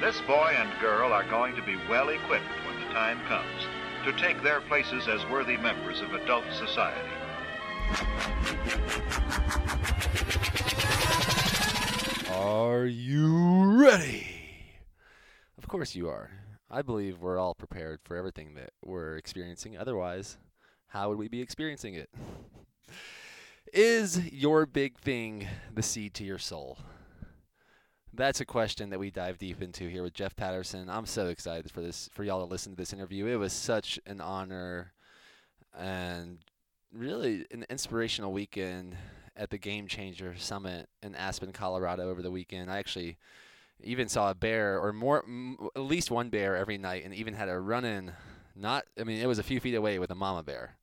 This boy and girl are going to be well equipped when the time comes to take their places as worthy members of adult society. Are you ready? Of course you are. I believe we're all prepared for everything that we're experiencing. Otherwise, how would we be experiencing it? Is your big thing the seed to your soul? That's a question that we dive deep into here with Jeff Patterson. I'm so excited for this for y'all to listen to this interview. It was such an honor and really an inspirational weekend at the Game Changer Summit in Aspen, Colorado over the weekend. I actually even saw a bear or more m- at least one bear every night and even had a run in not I mean it was a few feet away with a mama bear.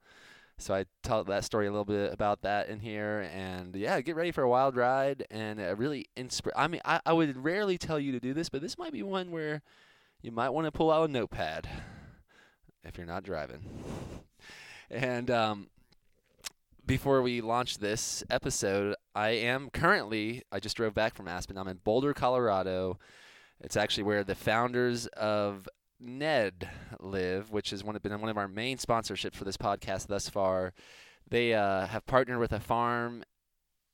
So I tell that story a little bit about that in here, and yeah, get ready for a wild ride and a really inspire. I mean, I, I would rarely tell you to do this, but this might be one where you might want to pull out a notepad if you're not driving. And um, before we launch this episode, I am currently I just drove back from Aspen. I'm in Boulder, Colorado. It's actually where the founders of Ned live, which has one, been one of our main sponsorships for this podcast thus far. They uh, have partnered with a farm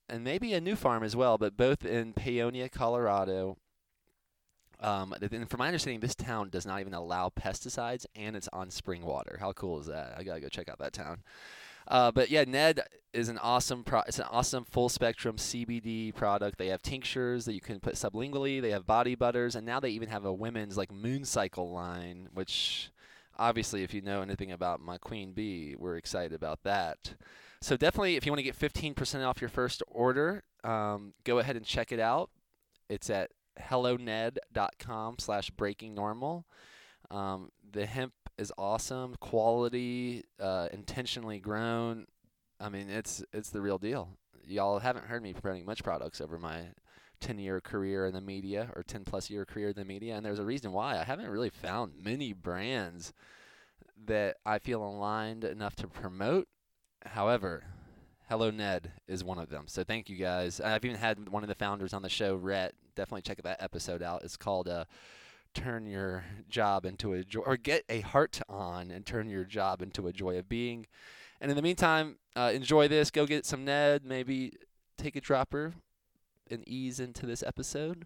and maybe a new farm as well, but both in Paonia, Colorado. Um, and from my understanding, this town does not even allow pesticides, and it's on spring water. How cool is that? I gotta go check out that town. Uh, but yeah, Ned is an awesome pro- it's an awesome full spectrum CBD product. They have tinctures that you can put sublingually. They have body butters, and now they even have a women's like Moon Cycle line, which obviously, if you know anything about my queen bee, we're excited about that. So definitely, if you want to get 15% off your first order, um, go ahead and check it out. It's at helloned.com slash breaking normal. Um, the hemp is awesome, quality, uh, intentionally grown. I mean, it's it's the real deal. Y'all haven't heard me promoting much products over my 10 year career in the media or 10 plus year career in the media, and there's a reason why. I haven't really found many brands that I feel aligned enough to promote. However, Hello Ned is one of them. So thank you guys. I've even had one of the founders on the show, Rhett. Definitely check that episode out. It's called uh, turn your job into a joy, or get a heart on and turn your job into a joy of being. And in the meantime, uh, enjoy this. Go get some Ned. Maybe take a dropper and ease into this episode.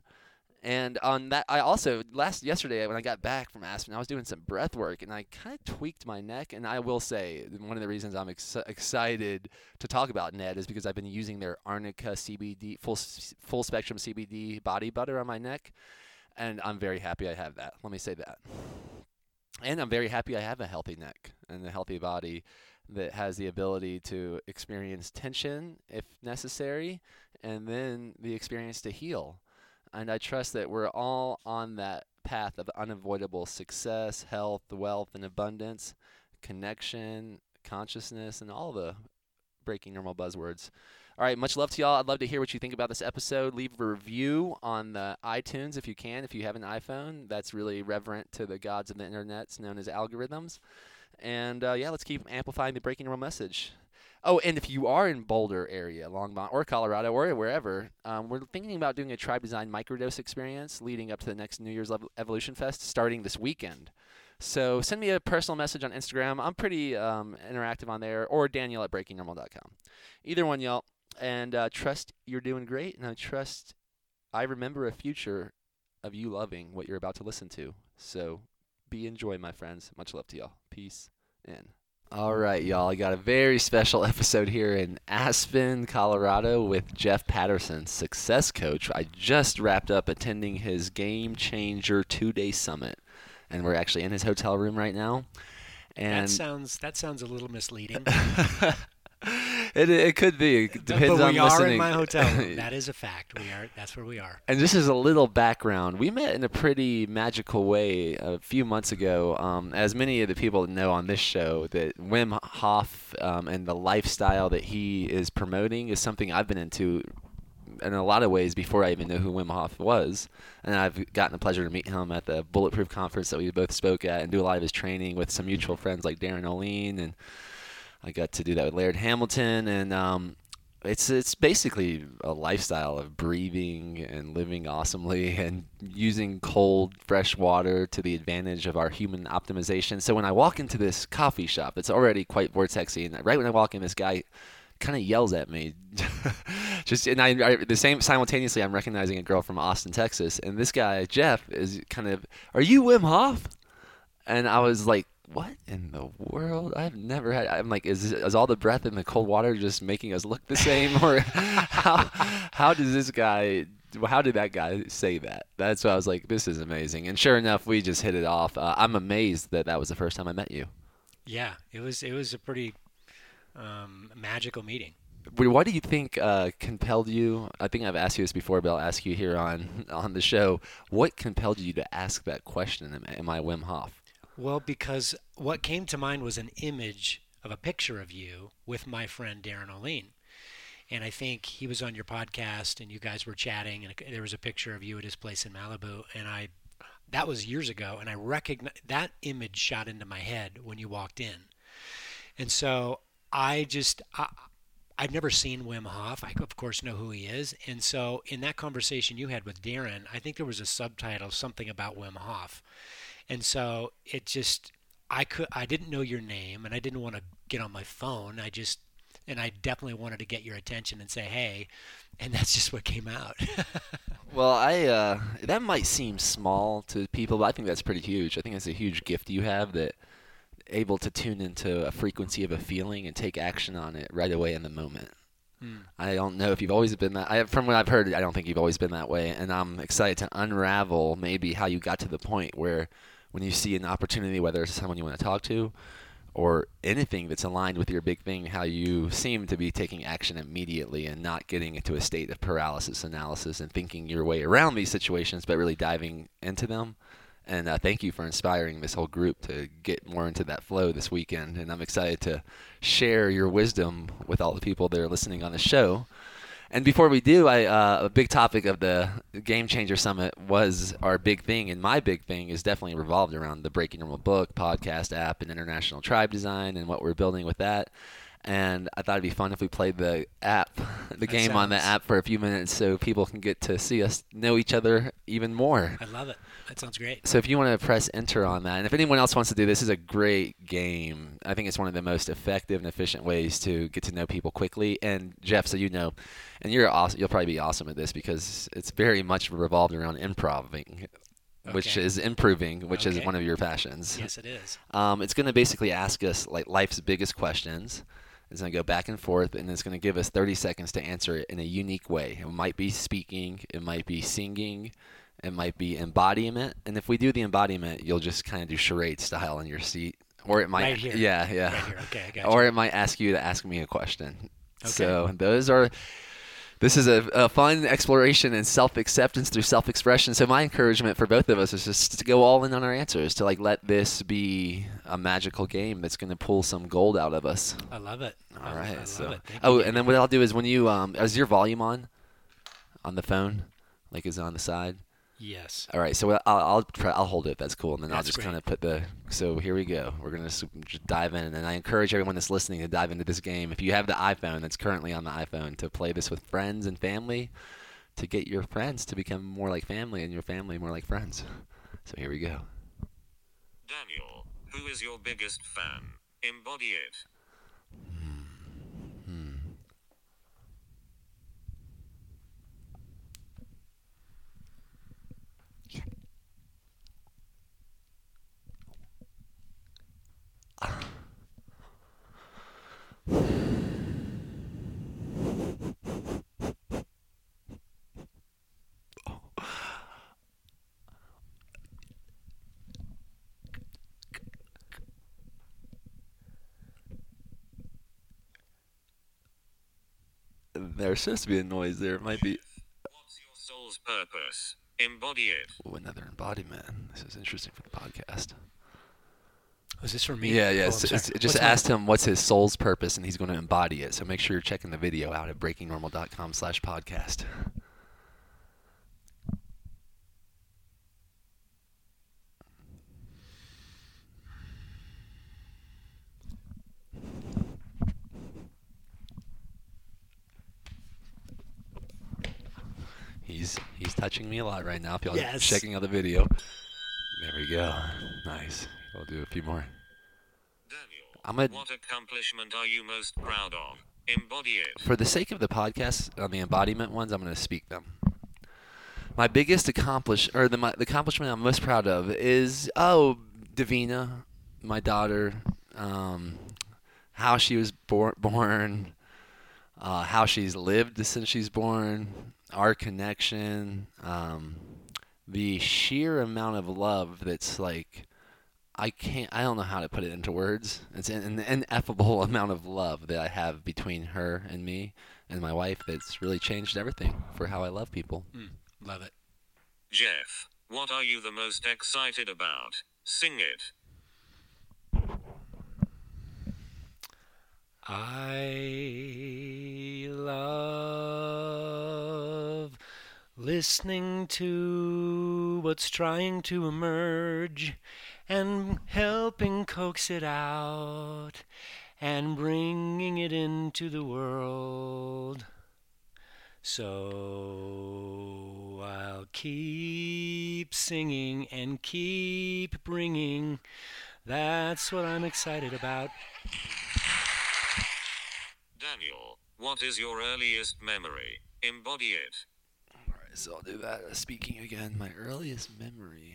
And on that, I also last yesterday when I got back from Aspen, I was doing some breath work and I kind of tweaked my neck. And I will say one of the reasons I'm ex- excited to talk about Ned is because I've been using their Arnica CBD full full spectrum CBD body butter on my neck, and I'm very happy I have that. Let me say that. And I'm very happy I have a healthy neck and a healthy body that has the ability to experience tension if necessary, and then the experience to heal and I trust that we're all on that path of unavoidable success, health, wealth, and abundance, connection, consciousness, and all the breaking normal buzzwords. All right, much love to y'all. I'd love to hear what you think about this episode. Leave a review on the iTunes if you can, if you have an iPhone. That's really reverent to the gods of the internet, known as algorithms. And uh, yeah, let's keep amplifying the breaking normal message. Oh, and if you are in Boulder area, Longmont, or Colorado, or wherever, um, we're thinking about doing a tribe design microdose experience leading up to the next New Year's Evolution Fest starting this weekend. So send me a personal message on Instagram. I'm pretty um, interactive on there, or Daniel at breakingnormal.com. Either one, y'all. And uh, trust you're doing great, and I trust I remember a future of you loving what you're about to listen to. So be enjoy, my friends. Much love to y'all. Peace in. All right, y'all. I got a very special episode here in Aspen, Colorado with Jeff Patterson, success coach. I just wrapped up attending his Game Changer two day summit, and we're actually in his hotel room right now. And that sounds that sounds a little misleading. it, it could be. It depends but we on are listening. in my hotel. That is a fact. We are. That's where we are. And this is a little background, we met in a pretty magical way a few months ago. Um, as many of the people know on this show, that Wim Hof um, and the lifestyle that he is promoting is something I've been into in a lot of ways before I even knew who Wim Hof was. And I've gotten the pleasure to meet him at the Bulletproof conference that we both spoke at and do a lot of his training with some mutual friends like Darin Olien and I got to do that with Laird Hamilton, and um, it's it's basically a lifestyle of breathing and living awesomely and using cold fresh water to the advantage of our human optimization. So when i walk into this coffee shop it's already quite vortexy and right when i walk in this guy kind of yells at me. Just and I, I, the same simultaneously i'm recognizing a girl from austin texas and this guy jeff is kind of are you wim hof? And i was like what in the world? I've never had. I'm like, is this, is all the breath in the cold water just making us look the same, or how how does this guy? How did that guy say that? That's why I was like, this is amazing. And sure enough, we just hit it off. Uh, I'm amazed that that was the first time I met you. Yeah, it was it was a pretty um, magical meeting. What do you think uh, compelled you? I think I've asked you this before, but I'll ask you here on on the show. What compelled you to ask that question? Am, am I Wim Hof? Well, because what came to mind was an image of a picture of you with my friend Darin Olien. And I think he was on your podcast and you guys were chatting and there was a picture of you at his place in Malibu and I that was years ago and I recognize that image shot into my head when you walked in. And so I just I, I've never seen Wim Hof. I of course know who he is. And so in that conversation you had with Darin, I think there was a subtitle something about Wim Hof. And so it just I could I didn't know your name and I didn't want to get on my phone. I just and I definitely wanted to get your attention and say hey, and that's just what came out. well, I uh, that might seem small to people, but I think that's pretty huge. I think that's a huge gift you have that able to tune into a frequency of a feeling and take action on it right away in the moment. Hmm. I don't know if you've always been that. I, from what I've heard, I don't think you've always been that way, and I'm excited to unravel maybe how you got to the point where when you see an opportunity, whether it's someone you want to talk to or anything that's aligned with your big thing, how you seem to be taking action immediately and not getting into a state of paralysis analysis and thinking your way around these situations, but really diving into them. And uh, thank you for inspiring this whole group to get more into that flow this weekend. And I'm excited to share your wisdom with all the people that are listening on the show. And before we do, I, uh, a big topic of the Game Changer Summit was our big thing, and my big thing is definitely revolved around the Breaking Normal book, podcast app, and international tribe design, and what we're building with that. And I thought it'd be fun if we played the app, the that game sounds... on the app for a few minutes, so people can get to see us know each other even more. I love it. That sounds great. So if you want to press enter on that, and if anyone else wants to do this, is a great game. I think it's one of the most effective and efficient ways to get to know people quickly. And Jeff, so you know, and you're awesome. You'll probably be awesome at this because it's very much revolved around improving. Okay. Which is improving, which okay. is one of your passions. Yes, it is. Um, it's going to basically ask us like life's biggest questions. It's going to go back and forth, and it's going to give us 30 seconds to answer it in a unique way. It might be speaking, it might be singing, it might be embodiment, and if we do the embodiment, you'll just kind of do charade style in your seat, or it might, right here. yeah, yeah, right okay, or it might ask you to ask me a question. Okay. So those are. This is a, a fun exploration and self-acceptance through self-expression. So my encouragement for both of us is just to go all in on our answers, to like let this be a magical game that's going to pull some gold out of us. I love it. All I, right. I so, oh, and then what I'll do is when you um, is your volume on, on the phone, like is it on the side? Yes. All right. So I'll I'll, try, I'll hold it. That's cool. And then that's I'll just kind of put the. So here we go. We're gonna just dive in, and I encourage everyone that's listening to dive into this game. If you have the iPhone that's currently on the iPhone, to play this with friends and family, to get your friends to become more like family and your family more like friends. So here we go. Daniel, who is your biggest fan? Embody it. There's supposed to be a noise there. It might be. What's your soul's purpose? Embody it. Oh, another embodiment. This is interesting for the podcast. Is this for me? Yeah, yeah. Oh, just ask asked him what's his soul's purpose, and he's going to embody it. So make sure you're checking the video out at breakingnormal.com slash podcast. He's he's touching me a lot right now. If y'all yes. checking out the video, there we go. Nice. We'll do a few more. Daniel, I'm a- what accomplishment are you most proud of? Embody it. For the sake of the podcast, on the embodiment ones, I'm going to speak them. My biggest accomplish or the my, the accomplishment I'm most proud of is oh Davina, my daughter, um, how she was bor- born, uh, how she's lived since she's born, our connection, um, the sheer amount of love that's like I can't I don't know how to put it into words. It's an, an ineffable amount of love that I have between her and me and my wife that's really changed everything for how I love people. Hmm. Love it. Jeff, what are you the most excited about? Sing it. I love listening to what's trying to emerge and helping coax it out and bringing it into the world. So I'll keep singing and keep bringing. That's what I'm excited about. Daniel, what is your earliest memory? Embody it. All right, so I'll do that. Speaking again, my earliest memory.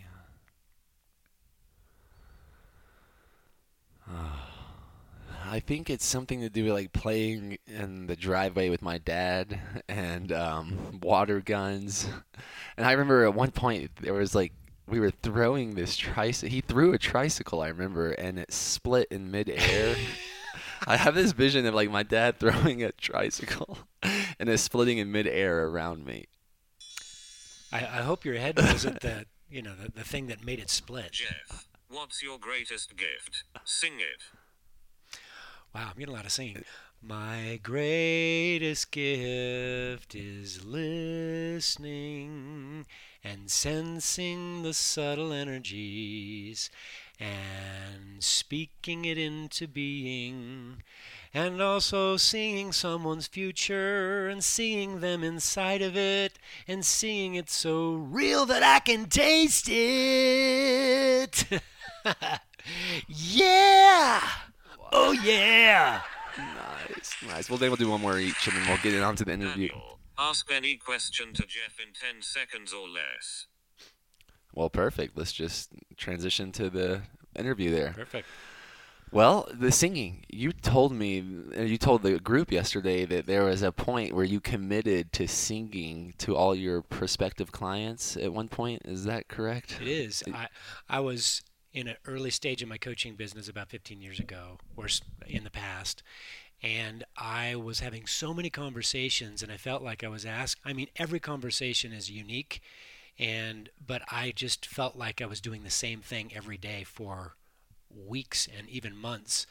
I think it's something to do with like playing in the driveway with my dad and um, water guns. And I remember at one point there was like we were throwing this tricycle. He threw a tricycle, I remember, and it split in midair. I have this vision of like my dad throwing a tricycle and it splitting in midair around me. I, I hope your head wasn't the you know the, the thing that made it split. Jeff, what's your greatest gift? Sing it. Wow, I'm getting a lot of singing. My greatest gift is listening and sensing the subtle energies and speaking it into being and also seeing someone's future and seeing them inside of it and seeing it so real that I can taste it. yeah! Oh yeah! Nice, nice. Well, then we'll do one more each, and then we'll get it on to the interview. Daniel, ask any question to Jeff in 10 seconds or less. Well, perfect. Let's just transition to the interview there. Perfect. Well, the singing. You told me, uh, you told the group yesterday that there was a point where you committed to singing to all your prospective clients at one point. Is that correct? It is. I I was in an early stage of my coaching business about 15 years ago, or in the past, and I was having so many conversations, and I felt like I was asked. I mean, every conversation is unique, and but I just felt like I was doing the same thing every day for weeks and even months.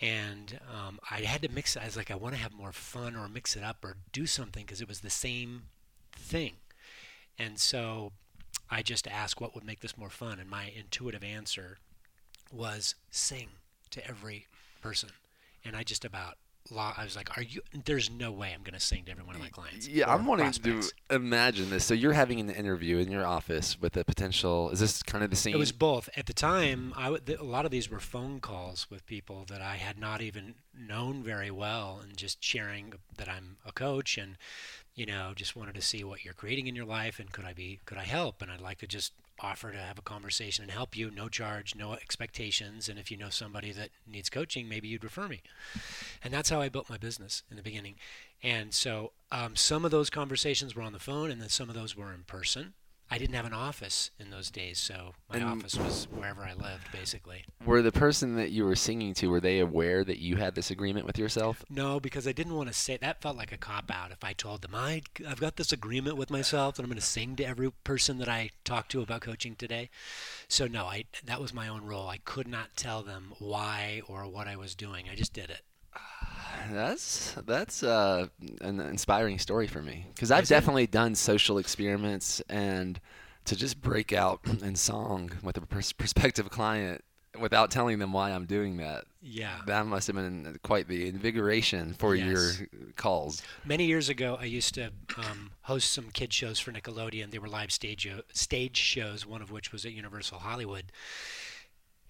And um, I had to mix it. I was like, I want to have more fun or mix it up or do something because it was the same thing. And so I just asked what would make this more fun. And my intuitive answer was sing to every person. And I just about, I was like, are you, there's no way I'm going to sing to every one of my clients. Yeah, I'm wanting prospects. to imagine this. So you're having an interview in your office with a potential. Is this kind of the same? It was both. At the time, I w- th- a lot of these were phone calls with people that I had not even known very well, and just sharing that I'm a coach, and you know, just wanted to see what you're creating in your life, and could I be, could I help? And I'd like to just offer to have a conversation and help you, no charge, no expectations, and if you know somebody that needs coaching, maybe you'd refer me. And that's how I built my business in the beginning. And so um, some of those conversations were on the phone, and then some of those were in person. I didn't have an office in those days, so my And- office was wherever I lived, basically. Were the person that you were singing to were they aware that you had this agreement with yourself? No, because I didn't want to say that felt like a cop out. If I told them I I've got this agreement with myself that I'm going to sing to every person that I talk to about coaching today. So no, I that was my own role. I could not tell them why or what I was doing. I just did it. Ah. That's that's uh, an inspiring story for me because I've definitely done social experiments and to just break out in song with a pers- prospective client without telling them why I'm doing that. Yeah. That must have been quite the invigoration for Yes. your calls. Many years ago, I used to um, host some kid shows for Nickelodeon. They were live stage stage shows, one of which was at Universal Hollywood.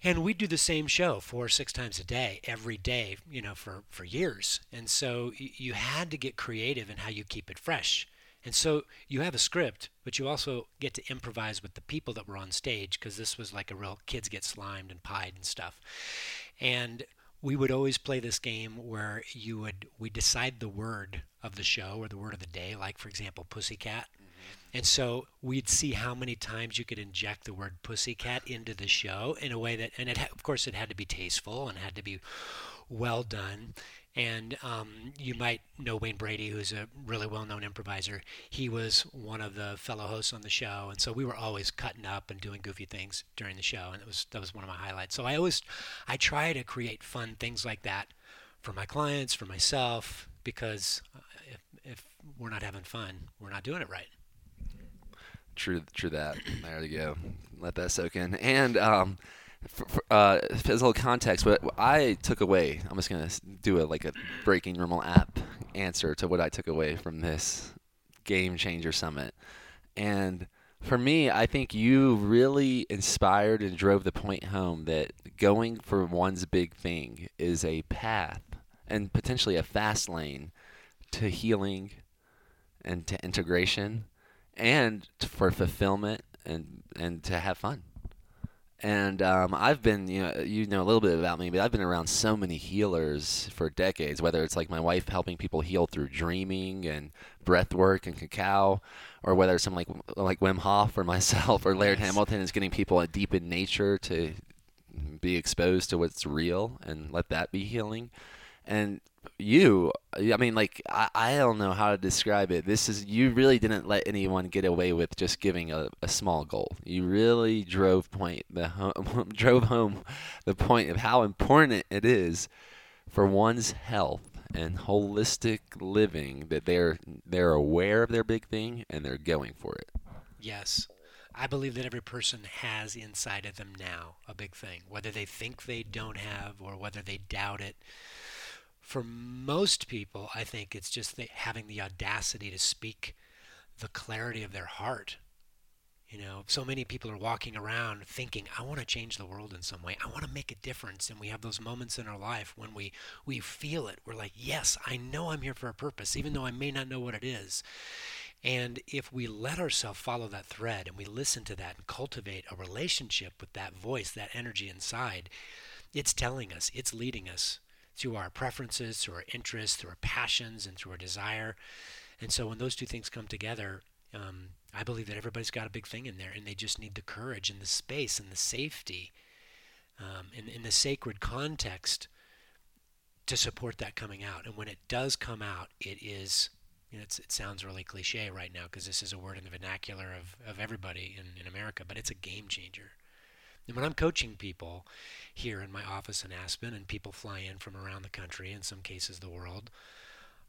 And we'd do the same show four or six times a day, every day, you know, for, for years. And so you had to get creative in how you keep it fresh. And so you have a script, but you also get to improvise with the people that were on stage because this was like a real kids get slimed and pied and stuff. And we would always play this game where you would we decide the word of the show or the word of the day, like for example, pussycat. And so we'd see how many times you could inject the word pussycat into the show in a way that, and it, of course, it had to be tasteful and had to be well done. And um, you might know Wayne Brady, who's a really well known improviser. He was one of the fellow hosts on the show. And so we were always cutting up and doing goofy things during the show. And it was, that was one of my highlights. So I always, I try to create fun things like that for my clients, for myself, because uh, if, if we're not having fun, we're not doing it right. True, true that. There you go. Let that soak in. And um, for, for, uh, as a little context, what what I took away, I'm just gonna do a like a breaking normal app answer to what I took away from this game changer summit. And for me, I think you really inspired and drove the point home that going for one's big thing is a path and potentially a fast lane to healing and to integration and for fulfillment and and to have fun. And um, I've been, you know, you know a little bit about me, but I've been around so many healers for decades. Whether it's like my wife helping people heal through dreaming and breath work and cacao, or whether it's someone like like Wim Hof or myself or Laird. Hamilton is getting people deep in nature to be exposed to what's real and let that be healing. And you, I mean, like I, I don't know how to describe it. This is you really didn't let anyone get away with just giving a, a small goal. You really drove point the home, drove home the point of how important it is for one's health and holistic living that they're they're aware of their big thing and they're going for it. Yes. I believe that every person has inside of them now a big thing, whether they think they don't have or whether they doubt it. For most people, I think it's just the, having the audacity to speak the clarity of their heart. You know, so many people are walking around thinking, I want to change the world in some way. I want to make a difference. And we have those moments in our life when we, we feel it. We're like, yes, I know I'm here for a purpose, even though I may not know what it is. And if we let ourselves follow that thread and we listen to that and cultivate a relationship with that voice, that energy inside, it's telling us, it's leading us through our preferences, through our interests, through our passions, and through our desire. And so when those two things come together, um, I believe that everybody's got a big thing in there, and they just need the courage and the space and the safety um, in, in the sacred context to support that coming out. And when it does come out, it is, you know, it sounds really cliche right now because this is a word in the vernacular of, of everybody in, in America, but it's a game changer. And when I'm coaching people here in my office in Aspen, and people fly in from around the country, in some cases the world,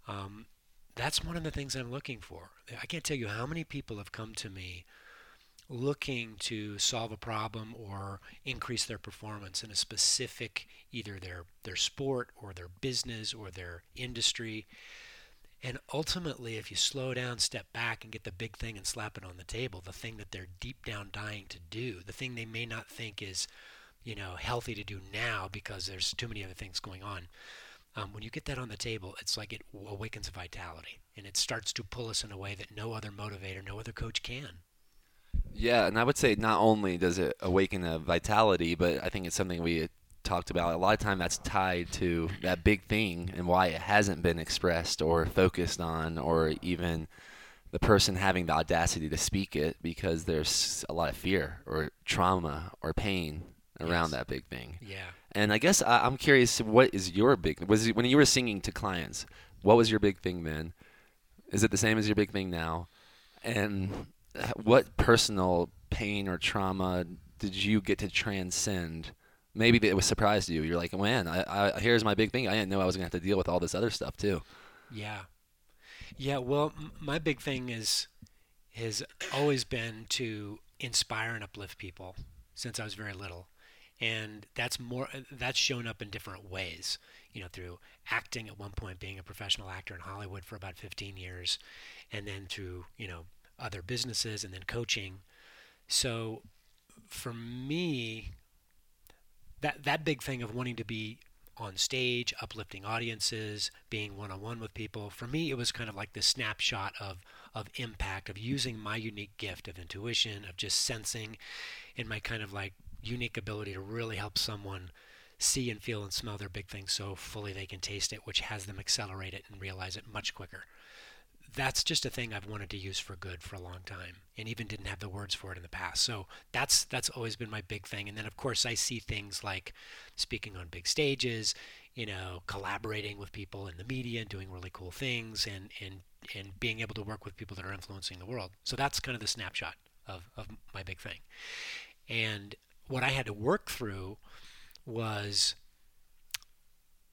um, that's one of the things I'm looking for. I can't tell you how many people have come to me looking to solve a problem or increase their performance in a specific either their their sport or their business or their industry and ultimately if you slow down step back and get the big thing and slap it on the table the thing that they're deep down dying to do the thing they may not think is you know healthy to do now because there's too many other things going on um, when you get that on the table it's like it awakens vitality and it starts to pull us in a way that no other motivator no other coach can. Yeah, and I would say not only does it awaken a vitality, but I think it's something we talked about. A lot of time that's tied to that big thing and why it hasn't been expressed or focused on, or even the person having the audacity to speak it because there's a lot of fear or trauma or pain around Yes. that big thing. yeah And I guess I, I'm curious, what is your big? Was it, when you were singing to clients? What was your big thing then? Is it the same as your big thing now? And what personal pain or trauma did you get to transcend? Maybe it was surprised you. You're like, man, I, I, here's my big thing. I didn't know I was gonna have to deal with all this other stuff too. Yeah. Yeah, well, m- my big thing is has always been to inspire and uplift people since I was very little. and that's more that's shown up in different ways you know through acting at one point being a professional actor in hollywood for about 15 years and then through you know other businesses and then coaching so for me that that big thing of wanting to be on stage uplifting audiences being one-on-one with people for me it was kind of like this snapshot of of impact of using my unique gift of intuition of just sensing and my kind of like unique ability to really help someone see and feel and smell their big thing so fully they can taste it, which has them accelerate it and realize it much quicker. That's just a thing I've wanted to use for good for a long time and even didn't have the words for it in the past. So that's that's always been my big thing. And then of course I see things like speaking on big stages, you know, collaborating with people in the media and doing really cool things and and and being able to work with people that are influencing the world. So that's kind of the snapshot of, of my big thing. And what I had to work through was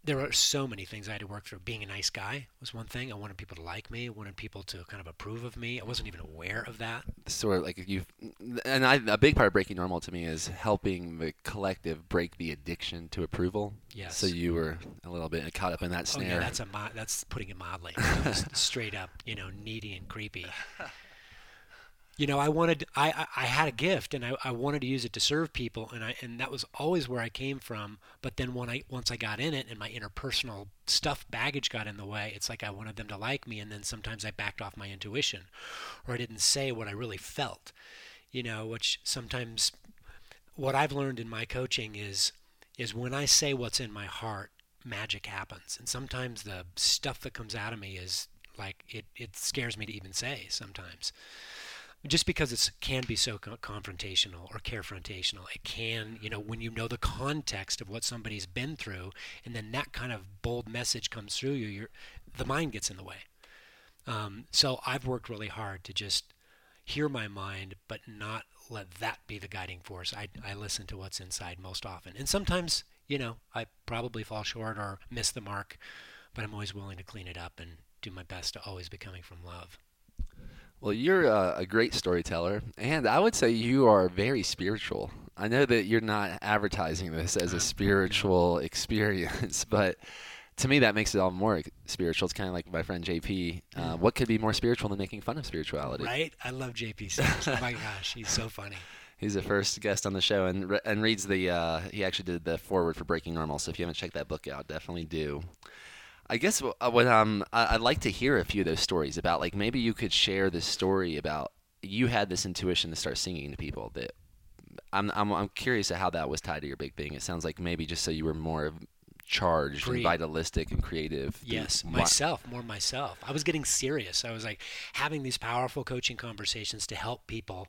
there are so many things I had to work through. Being a nice guy was one thing. I wanted people to like me. I wanted people to kind of approve of me. I wasn't even aware of that. Sort of like you, and I, a big part of breaking normal to me is helping the collective break the addiction to approval. Yes. So you were a little bit caught up in that Oh yeah, that's a mo- that's putting it mildly. Straight up, you know, needy and creepy. You know, I wanted, I, I, I had a gift, and I, I wanted to use it to serve people, and I, and that was always where I came from. But then when I, once I got in it, and my interpersonal stuff baggage got in the way, it's like I wanted them to like me, and then sometimes I backed off my intuition, or I didn't say what I really felt. You know, which sometimes, what I've learned in my coaching is, is when I say what's in my heart, magic happens, and sometimes the stuff that comes out of me is like it, it scares me to even say sometimes just because it can be so confrontational or carefrontational it can you know when you know the context of what somebody's been through and then that kind of bold message comes through you you're, the mind gets in the way. Um, so i've worked really hard to just hear my mind but not let that be the guiding force. I, I listen to what's inside most often. And sometimes you know i probably fall short or miss the mark but i'm always willing to clean it up and do my best to always be coming from love Well, you're uh, a great storyteller, and I would say you are very spiritual. I know that you're not advertising this as a spiritual experience, but to me that makes it all more spiritual. It's kind of like my friend JP. Uh, what could be more spiritual than making fun of spirituality? Right? I love JP oh my gosh, he's so funny. He's the first guest on the show and re- and reads the. Uh, he actually did the forward for Breaking Normal. So if you haven't checked that book out, definitely do. I guess uh, what um I- I'd like to hear a few of those stories about. Like maybe you could share this story about you had this intuition to start singing to people. That I'm I'm I'm curious at how that was tied to your big thing. It sounds like maybe just so you were more charged Free. and vitalistic and creative. Yes, myself, more myself. I was getting serious. I was like having these powerful coaching conversations to help people,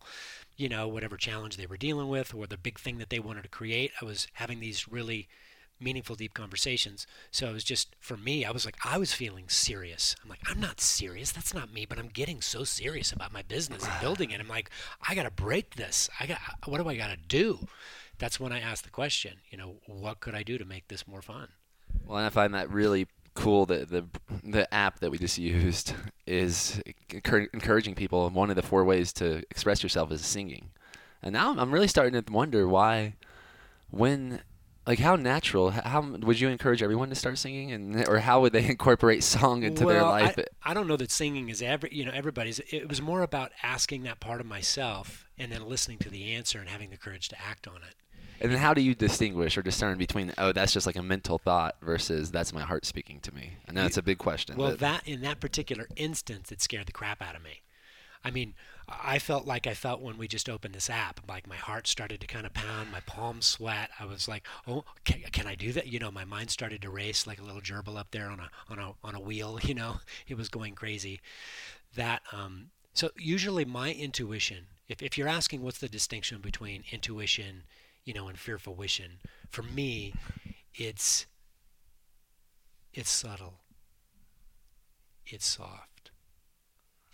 you know, whatever challenge they were dealing with or the big thing that they wanted to create. I was having these really meaningful, deep conversations. So it was just, for me, I was like, I was feeling serious. I'm like, I'm not serious. That's not me, but I'm getting so serious about my business and building it. I'm like, I got to break this. I got, what do I got to do? That's when I asked the question, you know, what could I do to make this more fun? Well, and I find that really cool. that the the app that we just used is encouraging people. One of the four ways to express yourself is singing, and now I'm- I'm really starting to wonder why, when, like how natural. How would you encourage everyone to start singing, and or how would they incorporate song into their life? I, I don't know that singing is every you know everybody's. It was more about asking that part of myself and then listening to the answer and having the courage to act on it. and then how do you distinguish or discern between oh that's just like a mental thought versus that's my heart speaking to me? I know it's a big question. Well, that in that particular instance, it scared the crap out of me. I mean, I felt like I felt when we just opened this app. Like my heart started to kind of pound, my palms sweat. I was like, "Oh, can, can I do that?" You know, my mind started to race like a little gerbil up there on a on a on a wheel. You know, it was going crazy. That um, so usually my intuition. If if you're asking what's the distinction between intuition, you know, and fearful wishing, for me, it's it's subtle it's soft.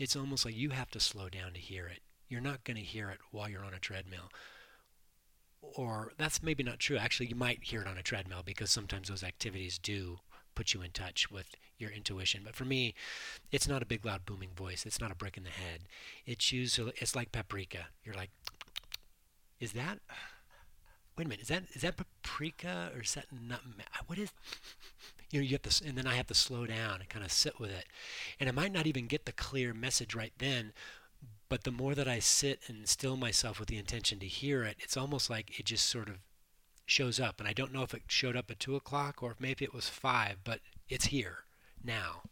It's almost like you have to slow down to hear it. You're not going to hear it while you're on a treadmill. Or that's maybe not true. Actually, you might hear it on a treadmill because sometimes those activities do put you in touch with your intuition. But for me, it's not a big loud booming voice. It's not a brick in the head. It's usually it's like paprika. You're like, is that wait a minute, is that is that paprika or is that nutmeg? What is? You know, you have to, and then I have to slow down and kind of sit with it, and I might not even get the clear message right then. But the more that I sit and still myself with the intention to hear it, it's almost like it just sort of shows up. And I don't know if it showed up at two o'clock or if maybe it was five, but it's here now.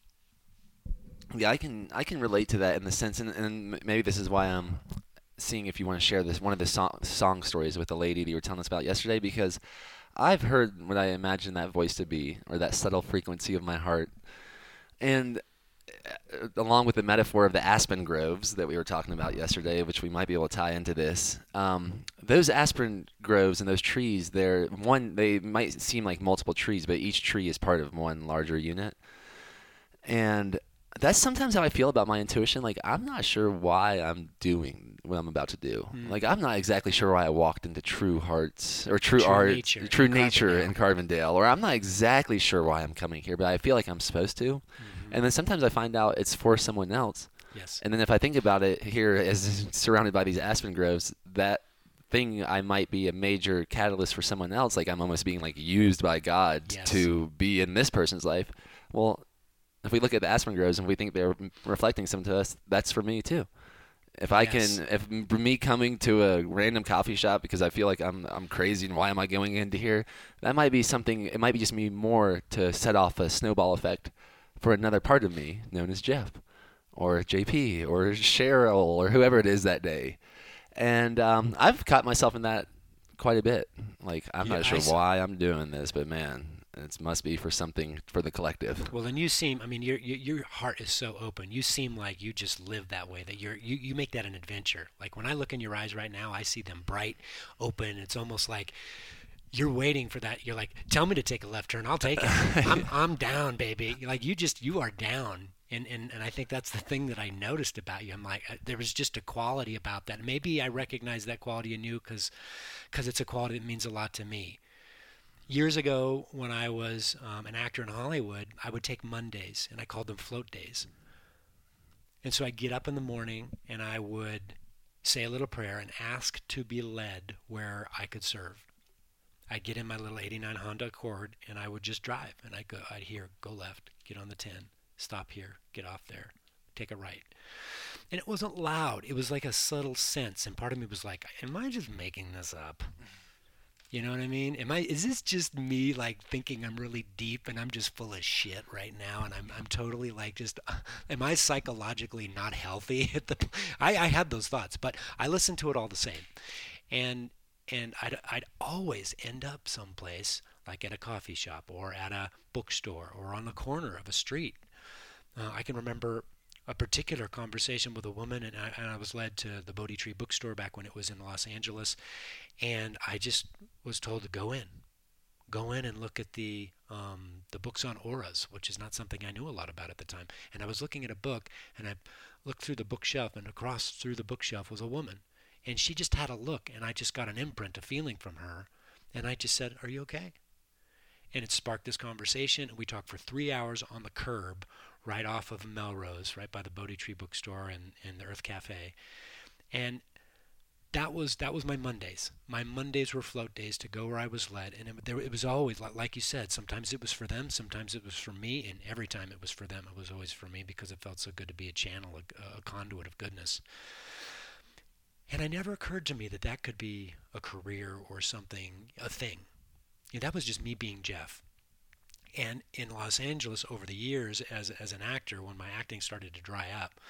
Yeah, I can I can relate to that in the sense, and, and maybe this is why I'm seeing if you want to share this one of the song, song stories with the lady that you were telling us about yesterday, because I've heard what I imagine that voice to be, or that subtle frequency of my heart, and uh, along with the metaphor of the aspen groves that we were talking about yesterday, which we might be able to tie into this. Um, those aspen groves and those trees, they're one. They might seem like multiple trees, but each tree is part of one larger unit. And that's sometimes how I feel about my intuition. Like I'm not sure why I'm doing what I'm about to do. Hmm. Like I'm not exactly sure why I walked into True Hearts or True, True Art, Nature True in Nature Carbondale. in Carbondale, or I'm not exactly sure why I'm coming here, but I feel like I'm supposed to. Mm-hmm. And then sometimes I find out it's for someone else. Yes. And then if I think about it here as surrounded by these aspen groves, that thing I might be a major catalyst for someone else. Like I'm almost being like used by God Yes. to be in this person's life. Well, if we look at the aspen groves and we think they're reflecting something to us, that's for me too. If I Yes. can, if me coming to a random coffee shop because I feel like I'm I'm crazy and why am I going into here, that might be something. It might be just me more to set off a snowball effect for another part of me known as Jeff, or JP, or Cheryl, or whoever it is that day. And um, I've caught myself in that quite a bit. Like I'm Yeah, not sure s- why I'm doing this, but man, it must be for something for the collective. Well, and you seem, I mean, your, your your heart is so open. You seem like you just live that way, that you're, you, you make that an adventure. Like when I look in your eyes right now, I see them bright, open. It's almost like you're waiting for that. You're like, tell me to take a left turn. I'll take it. I'm, I'm down, baby. Like you just, you are down. And, and, and I think that's the thing that I noticed about you. I'm like, uh, there was just a quality about that. Maybe I recognize that quality in you because it's a quality that means a lot to me years ago when I was um, an actor in Hollywood, I would take Mondays and I called them float days. And so I'd get up in the morning and I would say a little prayer and ask to be led where I could serve. I'd get in my little 89 Honda Accord and I would just drive and I'd go I'd hear go left, get on the 10, stop here, get off there, take a right. And it wasn't loud. It was like a subtle sense and part of me was like, am I just making this up? You know what I mean? Am I is this just me like thinking I'm really deep and I'm just full of shit right now and I'm I'm totally like just am I psychologically not healthy at the I I had those thoughts, but I listened to it all the same. And and I'd I'd always end up someplace like at a coffee shop or at a bookstore or on the corner of a street. Uh, I can remember a particular conversation with a woman, and I, and I was led to the Bodhi Tree bookstore back when it was in Los Angeles, and I just was told to go in, go in and look at the um, the books on auras, which is not something I knew a lot about at the time. And I was looking at a book, and I looked through the bookshelf, and across through the bookshelf was a woman, and she just had a look, and I just got an imprint, a feeling from her, and I just said, "Are you okay?" And it sparked this conversation, and we talked for three hours on the curb right off of Melrose, right by the Bodhi Tree bookstore and, and the Urth Caffé. And that was that was my Mondays. My Mondays were float days to go where I was led, and it, there, it was always like, you said. Sometimes it was for them, sometimes it was for me, and every time it was for them, it was always for me because it felt so good to be a channel, a, a conduit of goodness. And it never occurred to me that that could be a career or something, a thing. Yeah, that was just me being Jeff. And in Los Angeles, over the years, as as an actor, when my acting started to dry up,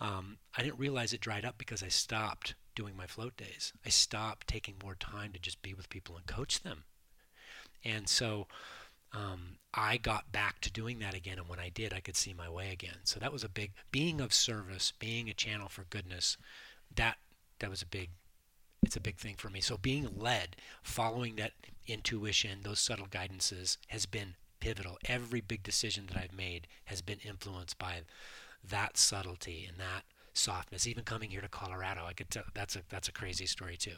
um, I didn't realize it dried up because I stopped doing my float days. I stopped taking more time to just be with people and coach them. And so um, I got back to doing that again. And when I did, I could see my way again. So that was a big being of service, being a channel for goodness. That that was a big it's a big thing for me. So being led, following that intuition, those subtle guidances has been pivotal. Every big decision that I've made has been influenced by that subtlety and that softness. Even coming here to Colorado, I could tell that's a that's a crazy story too.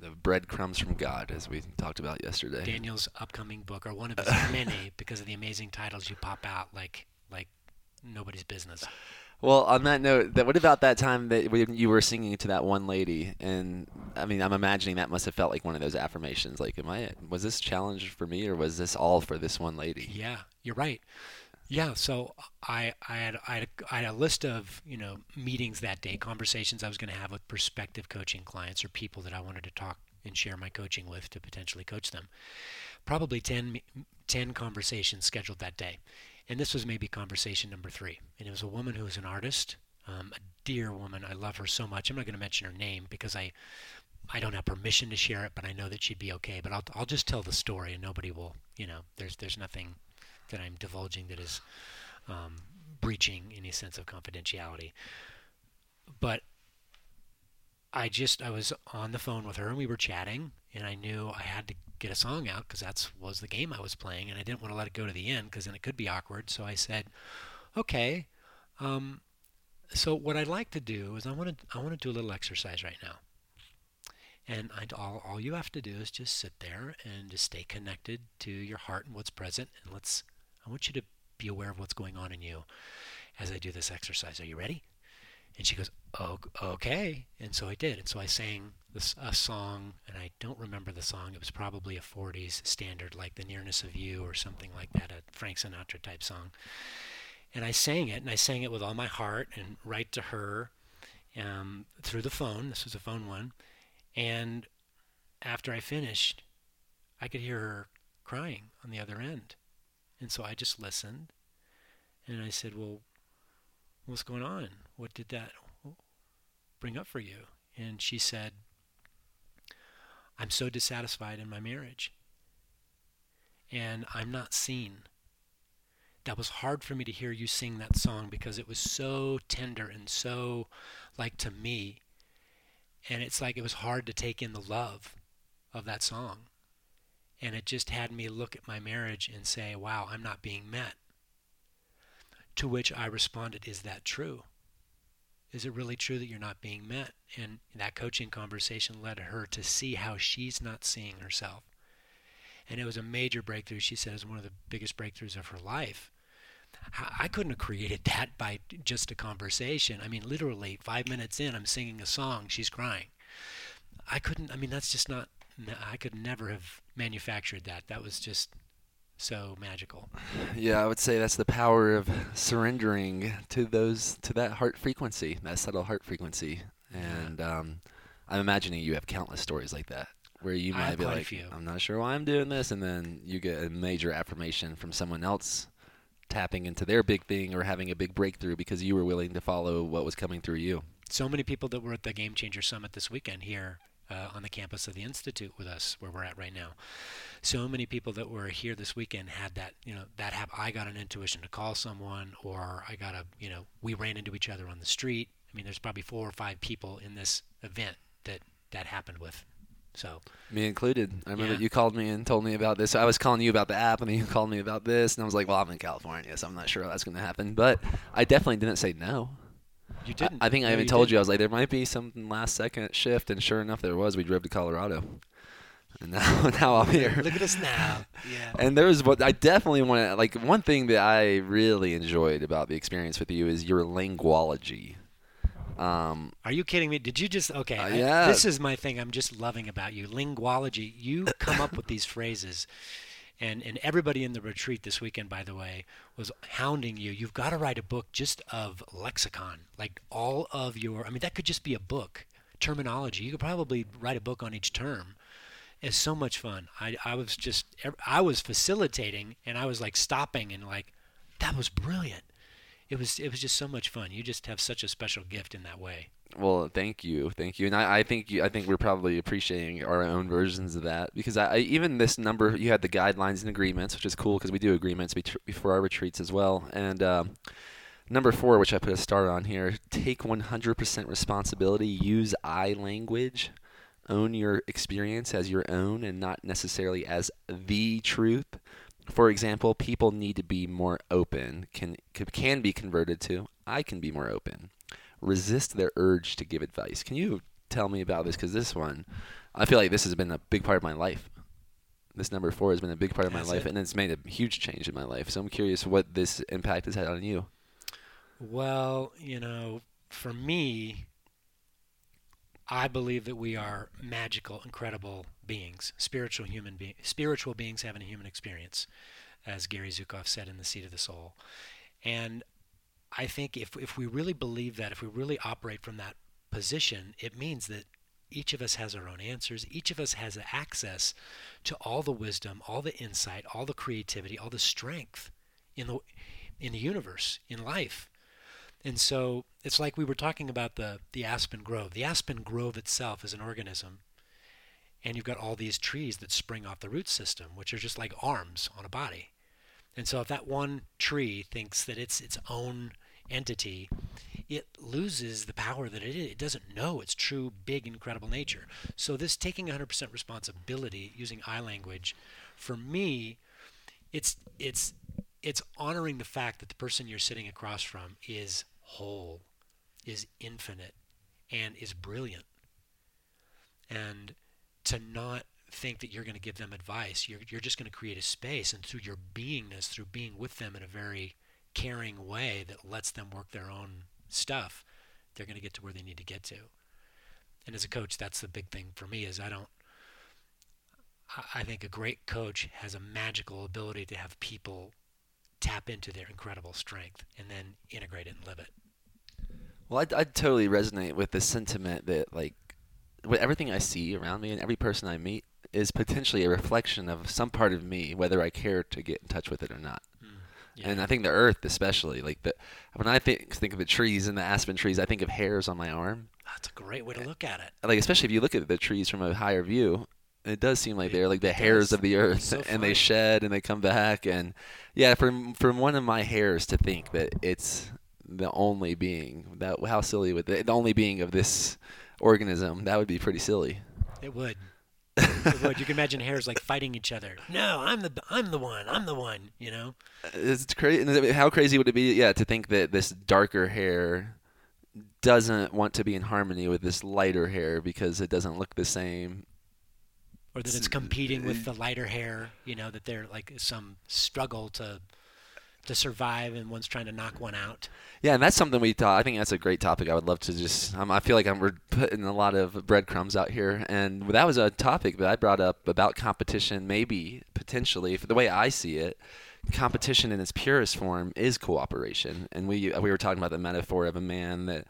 The breadcrumbs from God, as we talked about yesterday. Daniel's upcoming book, or one of his many, because of the amazing titles you pop out like like nobody's business. Well, on that note, that what about that time that you were singing to that one lady and I mean, I'm imagining that must have felt like one of those affirmations. Like, am I? Was this challenge for me, or was this all for this one lady? Yeah, you're right. Yeah, so I I had I had, had a list of you know meetings that day, conversations I was going to have with prospective coaching clients or people that I wanted to talk and share my coaching with to potentially coach them. Probably 10, 10 conversations scheduled that day, and this was maybe conversation number three. And it was a woman who was an artist, um, a dear woman. I love her so much. I'm not going to mention her name because I I don't have permission to share it, but I know that she'd be okay. But I'll I'll just tell the story, and nobody will you know there's there's nothing that I'm divulging that is um, breaching any sense of confidentiality. But I just I was on the phone with her and we were chatting and I knew I had to get a song out because that was the game I was playing and I didn't want to let it go to the end because then it could be awkward. So I said, "Okay, um, so what I'd like to do is I want to I want to do a little exercise right now." And I'd, all, all you have to do is just sit there and just stay connected to your heart and what's present. And let's I want you to be aware of what's going on in you as I do this exercise. Are you ready? And she goes, oh, okay. And so I did. And so I sang this a song, and I don't remember the song. It was probably a 40s standard, like The Nearness of You or something like that, a Frank Sinatra type song. And I sang it, and I sang it with all my heart and right to her um, through the phone. This was a phone one. And after I finished, I could hear her crying on the other end. And so I just listened and I said, Well, what's going on? What did that bring up for you? And she said, I'm so dissatisfied in my marriage. And I'm not seen. That was hard for me to hear you sing that song because it was so tender and so like to me. And it's like it was hard to take in the love of that song. And it just had me look at my marriage and say, wow, I'm not being met. To which I responded, is that true? Is it really true that you're not being met? And that coaching conversation led her to see how she's not seeing herself. And it was a major breakthrough. She said it was one of the biggest breakthroughs of her life. I couldn't have created that by just a conversation. I mean, literally, five minutes in, I'm singing a song, she's crying. I couldn't, I mean, that's just not, I could never have manufactured that. That was just so magical. Yeah, I would say that's the power of surrendering to those to that heart frequency, that subtle heart frequency. And um, I'm imagining you have countless stories like that where you might be like, "I'm not sure why I'm doing this," and then you get a major affirmation from someone else tapping into their big thing or having a big breakthrough because you were willing to follow what was coming through you. So many people that were at the Game Changer Summit this weekend here uh, on the campus of the Institute with us, where we're at right now. So many people that were here this weekend had that, you know, that have I got an intuition to call someone, or I got a, you know, we ran into each other on the street. I mean, there's probably four or five people in this event that that happened with. So me included. I remember yeah. you called me and told me about this. I was calling you about the app, and then you called me about this, and I was like, "Well, I'm in California, so I'm not sure that's going to happen." But I definitely didn't say no. You didn't. I, I think I even you told didn't. you I was like, there might be some last second shift, and sure enough, there was. We drove to Colorado, and now now I'm here. Look at us now. Yeah. And there was what I definitely want to like. One thing that I really enjoyed about the experience with you is your linguology. Um, Are you kidding me? Did you just okay? Uh, yeah. I, this is my thing. I'm just loving about you. Linguology. You come up with these phrases and and everybody in the retreat this weekend by the way was hounding you you've got to write a book just of lexicon like all of your i mean that could just be a book terminology you could probably write a book on each term. It's so much fun. I i was just i was facilitating and i was like stopping and like that was brilliant. It was it was just so much fun. You just have such a special gift in that way well, thank you, thank you, and I, I think you, I think we're probably appreciating our own versions of that because I, I even this number you had the guidelines and agreements, which is cool because we do agreements before our retreats as well, and um, number four, which I put a star on here, take 100% responsibility, use I language, own your experience as your own and not necessarily as the truth. For example, people need to be more open. Can can be converted to I can be more open resist their urge to give advice. Can you tell me about this? Because this one, I feel like this has been a big part of my life. This number four has been a big part of my life, it? and it's made a huge change in my life. So I'm curious what this impact has had on you. Well, you know, for me, I believe that we are magical, incredible beings, spiritual human beings, spiritual beings having a human experience, as Gary Zukav said in The Seat of the Soul. And I think if if we really believe that, if we really operate from that position, it means that each of us has our own answers. Each of us has access to all the wisdom, all the insight, all the creativity, all the strength in the in the universe, in life. And so it's like we were talking about the the aspen grove. The aspen grove itself is an organism. And you've got all these trees that spring off the root system, which are just like arms on a body. And so if that one tree thinks that it's its own entity, it loses the power that it is. It doesn't know its true, big, incredible nature. So this taking 100% responsibility, using I language, for me, it's it's it's honoring the fact that the person you're sitting across from is whole, is infinite, and is brilliant. And to not think that you're going to give them advice, you're, you're just going to create a space, and through your beingness, through being with them in a very caring way that lets them work their own stuff, they're going to get to where they need to get to. And as a coach, that's the big thing for me is I don't I think a great coach has a magical ability to have people tap into their incredible strength and then integrate it and live it. Well, I I totally resonate with the sentiment that like with everything I see around me and every person I meet is potentially a reflection of some part of me, whether I care to get in touch with it or not. Yeah. And I think the earth, especially, like the when I think think of the trees and the aspen trees, I think of hairs on my arm. That's a great way to eh, look at it. Like especially if you look at the trees from a higher view, it does seem like they're like the hairs of the earth, so and they shed and they come back. And yeah, from from one of my hairs to think that it's the only being that how silly would the, the only being of this organism that would be pretty silly. It would You can imagine hairs like fighting each other. No, I'm the I'm the one. I'm the one. You know. It's crazy. How crazy would it be? Yeah, to think that this darker hair doesn't want to be in harmony with this lighter hair because it doesn't look the same. Or that it's competing with the lighter hair. You know that they're like some struggle to to survive and one's trying to knock one out. Yeah, and that's something we thought. I think that's a great topic. I would love to just. Um, I feel like I'm we're putting a lot of breadcrumbs out here, and that was a topic that I brought up about competition. Maybe potentially, the way I see it, competition in its purest form is cooperation. And we we were talking about the metaphor of a man that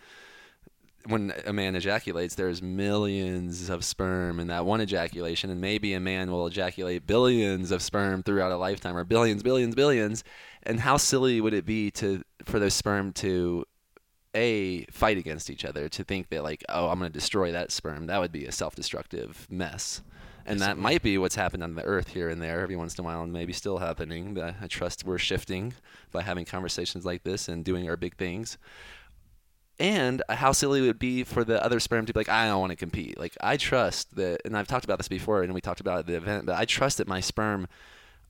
when a man ejaculates, there's millions of sperm in that one ejaculation, and maybe a man will ejaculate billions of sperm throughout a lifetime, or billions, billions, billions. And how silly would it be to for those sperm to a fight against each other to think that like oh I'm going to destroy that sperm. That would be a self-destructive mess. And that might be what's happened on the earth here and there every once in a while and maybe still happening but I trust we're shifting by having conversations like this and doing our big things. And how silly would it would be for the other sperm to be like, I don't want to compete. Like I trust that, and I've talked about this before, and we talked about it at the event, but I trust that my sperm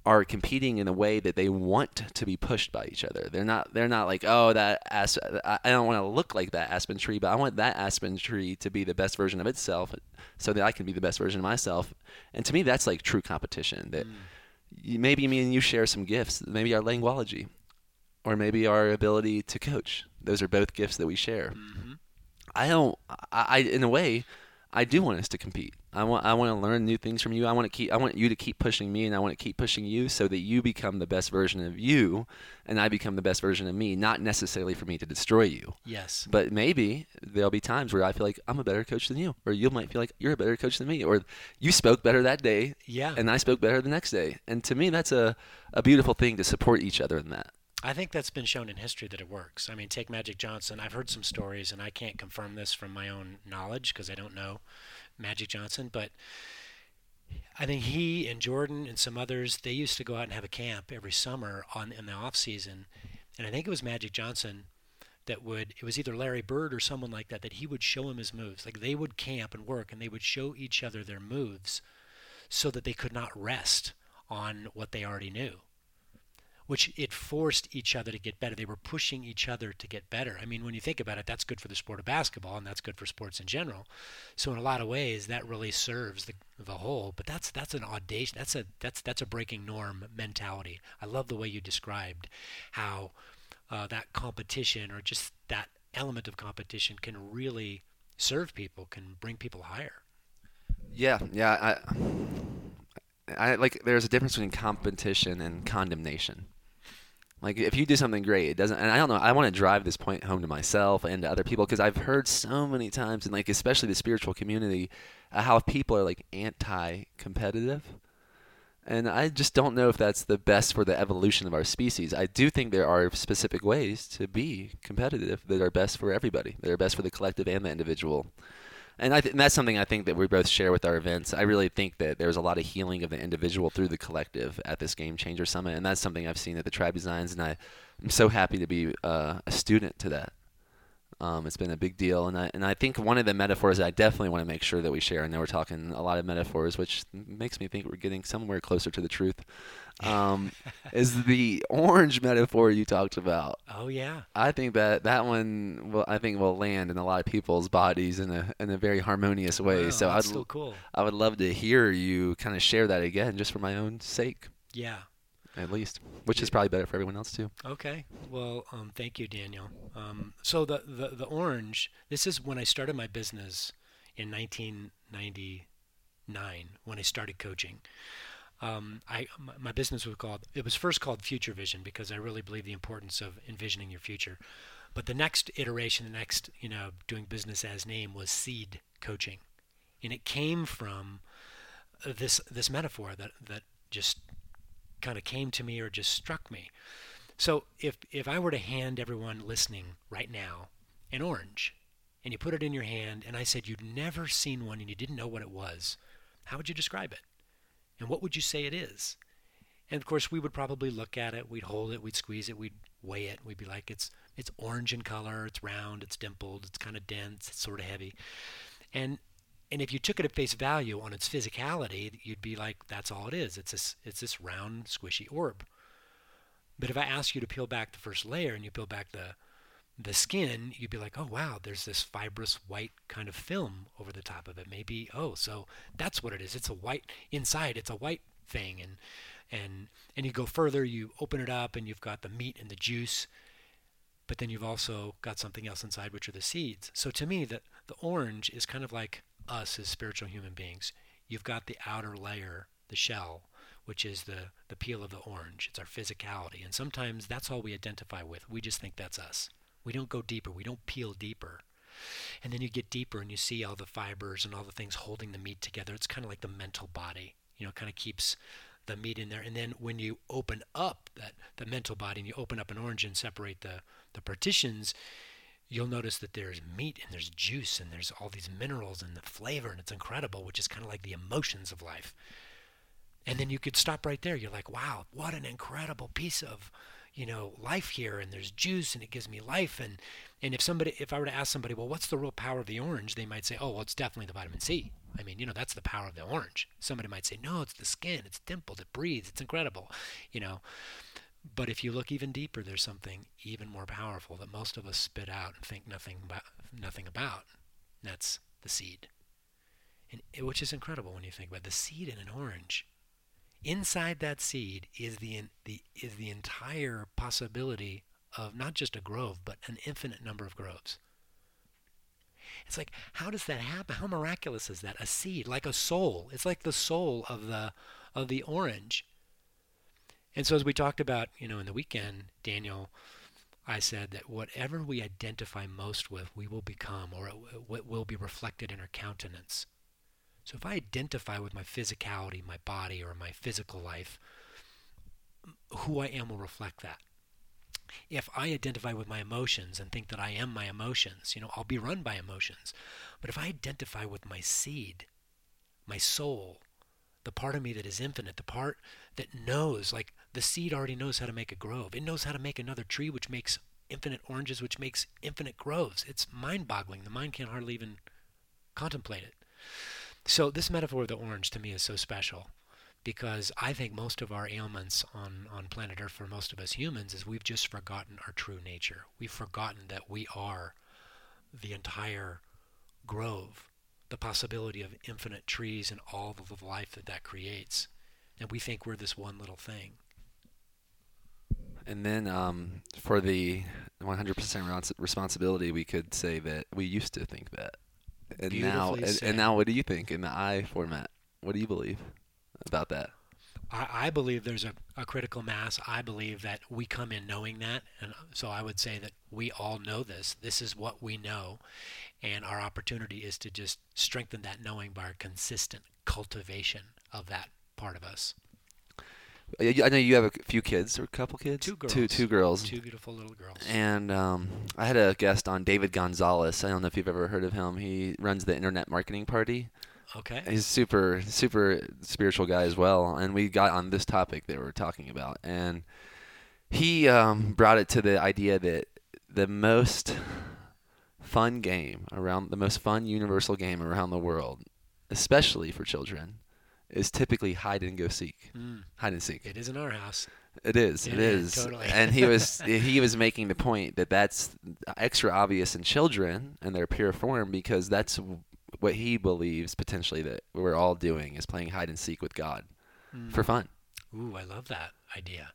are competing in a way that they want to be pushed by each other. They're not. They're not like, oh, that as I don't want to look like that aspen tree, but I want that aspen tree to be the best version of itself, so that I can be the best version of myself. And to me, that's like true competition. That mm. maybe me and you share some gifts. Maybe our language, or maybe our ability to coach those are both gifts that we share. Mm-hmm. I don't. I, I in a way, I do want us to compete. I want I want to learn new things from you. I want to keep I want you to keep pushing me and I want to keep pushing you so that you become the best version of you and I become the best version of me, not necessarily for me to destroy you. Yes. But maybe there'll be times where I feel like I'm a better coach than you or you might feel like you're a better coach than me or you spoke better that day yeah. and I spoke better the next day. And to me that's a a beautiful thing to support each other in that. I think that's been shown in history that it works. I mean, take Magic Johnson. I've heard some stories, and I can't confirm this from my own knowledge because I don't know Magic Johnson, but I think he and Jordan and some others they used to go out and have a camp every summer on in the off season, and I think it was Magic Johnson that would it was either Larry Bird or someone like that that he would show him his moves. Like they would camp and work, and they would show each other their moves, so that they could not rest on what they already knew which it forced each other to get better. They were pushing each other to get better. I mean, when you think about it, that's good for the sport of basketball, and that's good for sports in general. So in a lot of ways, that really serves the the whole. But that's that's an audacious. That's a that's that's a breaking norm mentality. I love the way you described how uh, that competition or just that element of competition can really serve people can bring people higher. Yeah, yeah. I, I like. There's a difference between competition and condemnation. Like if you do something great, it doesn't. And I don't know. I want to drive this point home to myself and to other people because I've heard so many times, and like especially the spiritual community, uh, how people are like anti-competitive. And I just don't know if that's the best for the evolution of our species. I do think there are specific ways to be competitive that are best for everybody, that are best for the collective and the individual and I th- and that's something I think that we both share with our events. I really think that there's a lot of healing of the individual through the collective at this Game Changer Summit, and that's something I've seen at the Tribe Designs, and I, am so happy to be uh, a student to that. Um, it's been a big deal, and I and I think one of the metaphors I definitely want to make sure that we share. I know we're talking a lot of metaphors, which makes me think we're getting somewhere closer to the truth. Um, is the orange metaphor you talked about? Oh yeah. I think that that one will I think will land in a lot of people's bodies in a in a very harmonious way. Wow, so I'd so cool. I would love to hear you kind of share that again, just for my own sake, Yeah. at least, which is probably better for everyone else too. Okay. Well, um, thank you, Daniel. Um, so the, the the orange. This is when I started my business in 1999 when I started coaching. Um, I my, business was called. It was first called Future Vision because I really believe the importance of envisioning your future. But the next iteration, the next you know doing business as name was Seed Coaching, and it came from uh, this this metaphor that that just kind of came to me or just struck me. So if if I were to hand everyone listening right now an orange and you put it in your hand and I said you'd never seen one and you didn't know what it was, how would you describe it? And what would you say it is? And of course we would probably look at it, we'd hold it, we'd squeeze it, we'd weigh it, we'd be like it's it's orange in color, it's round, it's dimpled, it's kind of dense, it's sort of heavy. And and if you took it at face value on its physicality, you'd be like, that's all it is. It's this, it's this round, squishy orb. But if I ask you to peel back the first layer and you peel back the the skin, you'd be like, oh wow, there's this fibrous white kind of film over the top of it. Maybe oh, so that's what it is. It's a white inside. It's a white thing, and and and you go further. You open it up, and you've got the meat and the juice. But then you've also got something else inside, which are the seeds. So to me, the the orange is kind of like us as spiritual human beings. You've got the outer layer, the shell, which is the, the peel of the orange. It's our physicality. And sometimes that's all we identify with. We just think that's us. We don't go deeper. We don't peel deeper. And then you get deeper and you see all the fibers and all the things holding the meat together. It's kind of like the mental body. You know, kind of keeps the meat in there. And then when you open up that the mental body and you open up an orange and separate the, the partitions, you'll notice that there's meat and there's juice and there's all these minerals and the flavor and it's incredible, which is kind of like the emotions of life. And then you could stop right there. You're like, wow, what an incredible piece of, you know, life here. And there's juice and it gives me life. And and if somebody, if I were to ask somebody, well, what's the real power of the orange? They might say, oh, well, it's definitely the vitamin C. I mean, you know, that's the power of the orange. Somebody might say, no, it's the skin. It's dimpled. It breathes. It's incredible. You know. But if you look even deeper, there's something even more powerful that most of us spit out and think nothing about. Nothing about. That's the seed. And which is incredible when you think about it. the seed in an orange. Inside that seed is the the is the entire possibility of not just a grove, but an infinite number of groves. It's like, how does that happen? How miraculous is that? A seed, like a soul. It's like the soul of the of the orange. And so as we talked about, you know, in the weekend, Daniel, I said that whatever we identify most with, we will become, or it will be reflected in our countenance. So if I identify with my physicality, my body, or my physical life, who I am will reflect that. If I identify with my emotions and think that I am my emotions, you know, I'll be run by emotions. But if I identify with my seed, my soul, the part of me that is infinite, the part that knows, like the seed already knows how to make a grove. It knows how to make another tree, which makes infinite oranges, which makes infinite groves. It's mind boggling. The mind can't hardly even contemplate it. So, this metaphor of the orange to me is so special because I think most of our ailments on, on planet Earth for most of us humans is we've just forgotten our true nature. We've forgotten that we are the entire grove, the possibility of infinite trees and all of the life that that creates. And we think we're this one little thing. And then um, for the 100% responsibility, we could say that we used to think that. And now, and, and now, what do you think in the I format? What do you believe about that? I, I believe there's a, a critical mass. I believe that we come in knowing that. And so I would say that we all know this. This is what we know. And our opportunity is to just strengthen that knowing by our consistent cultivation of that part of us. I know you have a few kids or a couple kids. Two girls. Two two girls. Two beautiful little girls. And um, I had a guest on David Gonzalez. I don't know if you've ever heard of him. He runs the Internet Marketing Party. Okay. He's super super spiritual guy as well. And we got on this topic that we are talking about, and he um, brought it to the idea that the most fun game around the most fun universal game around the world, especially for children, is typically hide and go seek. Mm, Hide and seek. it is in our house. It is. it Yeah, is. totally. and he was he was making the point that that's extra obvious in children and their pure form because that's what he believes potentially that we're all doing is playing hide and seek with God Mm. for fun. Ooh, I love that idea.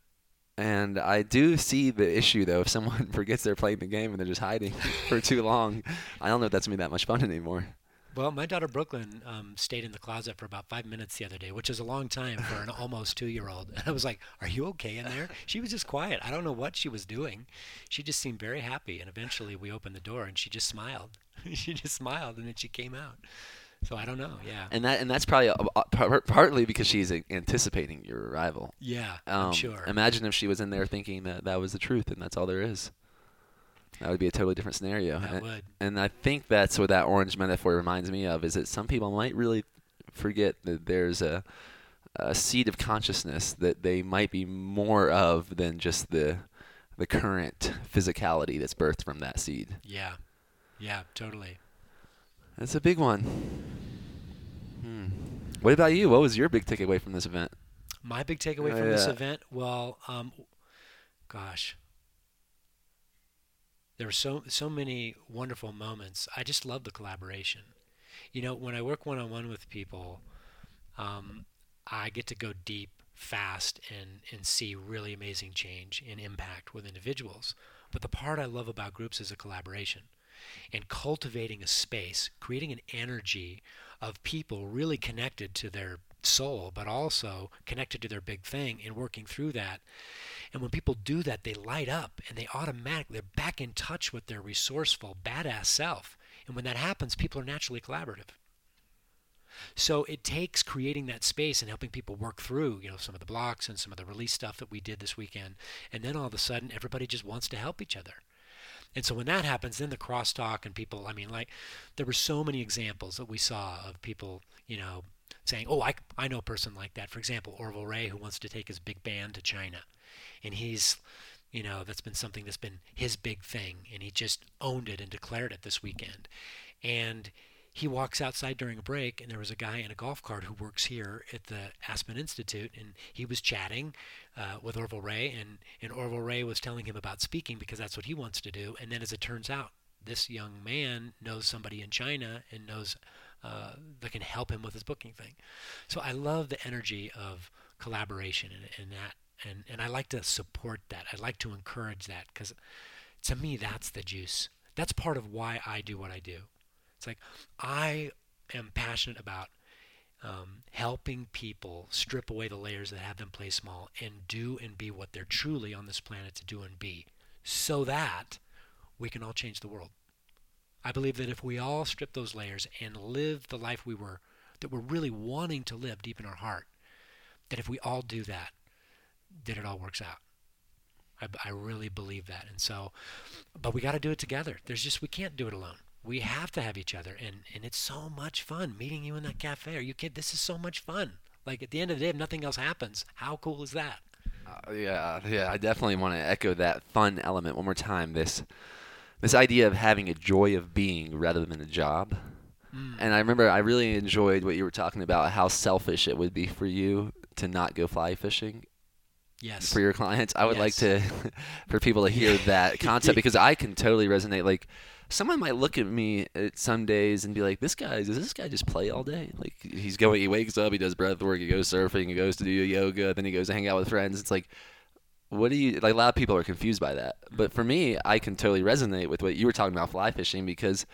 And I do see the issue though if someone forgets they're playing the game and they're just hiding for too long. I don't know if that's gonna be that much fun anymore. Well, my daughter Brooklyn um, stayed in the closet for about five minutes the other day, which is a long time for an almost two-year-old. And I was like, "Are you okay in there?" She was just quiet. I don't know what she was doing. She just seemed very happy. And eventually, we opened the door, and she just smiled. she just smiled, and then she came out. So I don't know. Yeah. And that and that's probably a, a- par- partly because she's uh, anticipating your arrival. Yeah. Um, I'm sure. Imagine if she was in there thinking that that was the truth and that's all there is. That would be a totally different scenario. that And- would. And I think that's what that orange metaphor reminds me of is that some people might really forget that there's a, a seed of consciousness that they might be more of than just the the current physicality that's birthed from that seed. Yeah. Yeah. Totally. That's a big one. Hmm. What about you? What was your big takeaway from this event? My big takeaway Oh, from this event, well, um, gosh, there were so so many wonderful moments. I just love the collaboration. You know, when I work one on one with people, um, I get to go deep, fast, and and see really amazing change and impact with individuals. But the part I love about groups is a collaboration and cultivating a space, creating an energy of people really connected to their soul, but also connected to their big thing and working through that. And when people do that, they light up and they automatically, they're back in touch with their resourceful, badass self. And when that happens, people are naturally collaborative. So it takes creating that space and helping people work through, you know, some of the blocks and some of the release stuff that we did this weekend. And then all of a sudden, everybody just wants to help each other. And so when that happens, then the crosstalk and people, I mean, like, there were so many examples that we saw of people, you know, saying, oh, I, I know a person like that. For example, Orville Ray, who wants to take his big band to China. And he's, you know, that's been something that's been his big thing. And he just owned it and declared it this weekend. And he walks outside during a break, and there was a guy in a golf cart who works here at the Aspen Institute, and he was chatting uh, with Orville Ray, and, and Orville Ray was telling him about speaking because that's what he wants to do. And then, as it turns out, this young man knows somebody in China and knows uh, that can help him with his booking thing. So I love the energy of collaboration and, and that, and, and I like to support that. I like to encourage that because to me, that's the juice. That's part of why I do what I do. It's like I am passionate about um, helping people strip away the layers that have them play small and do and be what they're truly on this planet to do and be, so that we can all change the world. I believe that if we all strip those layers and live the life we were that we're really wanting to live deep in our heart, that if we all do that, that it all works out. I, I really believe that, and so, but we got to do it together. There's just we can't do it alone. We have to have each other, and and it's so much fun meeting you in that cafe. Are you kidding? This is so much fun. Like at the end of the day, if nothing else happens, how cool is that? Uh, yeah, yeah, I definitely want to echo that fun element one more time. This this idea of having a joy of being rather than a job. Mm. And I remember I really enjoyed what you were talking about how selfish it would be for you to not go fly fishing Yes. for your clients. I would like to for people to hear that concept because I can totally resonate like someone might look at me at some days and be like, "This guy does this guy just play all day? Like he's going, he wakes up, he does breath work, he goes surfing, he goes to do yoga, then he goes to hang out with friends." It's like, what do you like? A lot of people are confused by that, but for me, I can totally resonate with what you were talking about fly fishing because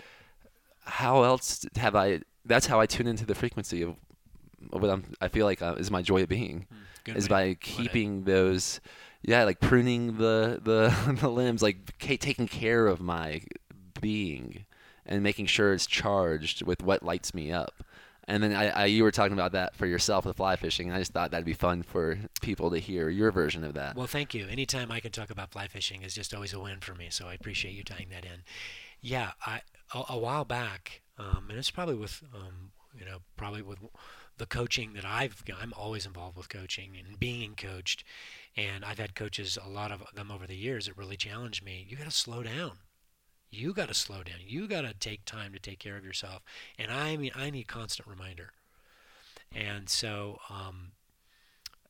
how else have I? That's how I tune into the frequency of of what I'm. I feel like uh, is my joy of being Good is by keeping those. Yeah, like pruning the the the limbs, like taking care of my being and making sure it's charged with what lights me up. And then I, I, you were talking about that for yourself with fly fishing. And I just thought that'd be fun for people to hear your version of that. Well, thank you. Anytime I can talk about fly fishing is just always a win for me. So I appreciate you tying that in. Yeah, I a, a while back, um, and it's probably with um, you know probably with the coaching that I've I'm always involved with coaching and being coached, and I've had coaches a lot of them over the years that really challenged me. You got to slow down. You got to slow down. You got to take time to take care of yourself. And I mean, I need constant reminder. And so um,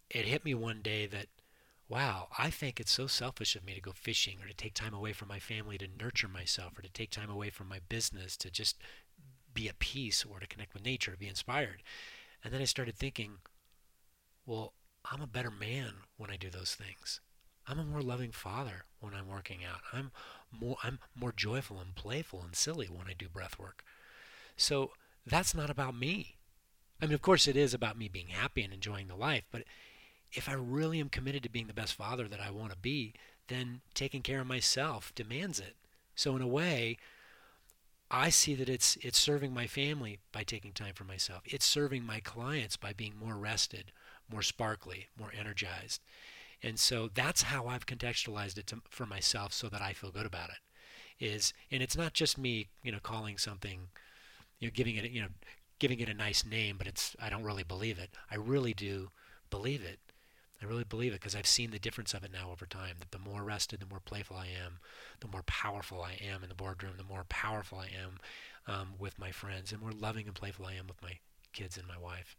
it hit me one day that wow, I think it's so selfish of me to go fishing or to take time away from my family to nurture myself or to take time away from my business to just be at peace or to connect with nature, be inspired. And then I started thinking, well, I'm a better man when I do those things. I'm a more loving father when I'm working out. I'm more I'm more joyful and playful and silly when I do breath work. So that's not about me. I mean, of course, it is about me being happy and enjoying the life, but if I really am committed to being the best father that I want to be, then taking care of myself demands it. So in a way, I see that it's it's serving my family by taking time for myself. It's serving my clients by being more rested, more sparkly, more energized. And so that's how I've contextualized it to, for myself so that I feel good about it. Is and it's not just me, you know, calling something, you know, giving it, you know, giving it a nice name, but it's I don't really believe it. I really do believe it. I really believe it because I've seen the difference of it now over time. That the more rested, the more playful I am, the more powerful I am in the boardroom, the more powerful I am um, with my friends, and more loving and playful I am with my kids and my wife.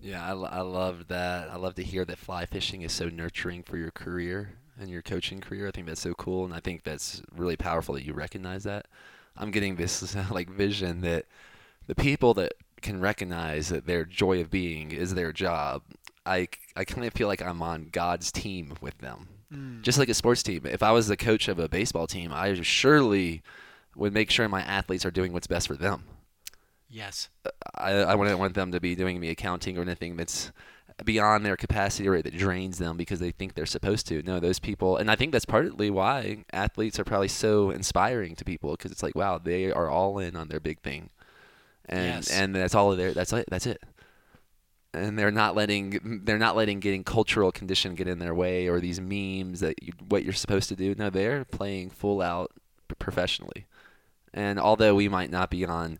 Yeah, I, I love that. I love to hear that fly fishing is so nurturing for your career and your coaching career. I think that's so cool, and I think that's really powerful that you recognize that. I'm getting this like vision that the people that can recognize that their joy of being is their job. I, I kind of feel like I'm on God's team with them. Mm. Just like a sports team. If I was the coach of a baseball team, I surely would make sure my athletes are doing what's best for them. Yes. I, I wouldn't want them to be doing the accounting or anything that's beyond their capacity or that drains them because they think they're supposed to. No, those people, and I think that's partly why athletes are probably so inspiring to people because it's like, wow, they are all in on their big thing, and Yes. and that's all there. That's it. That's it. And they're not letting they're not letting getting cultural condition get in their way or these memes that you, what you're supposed to do. No, they're playing full out professionally. And although we might not be on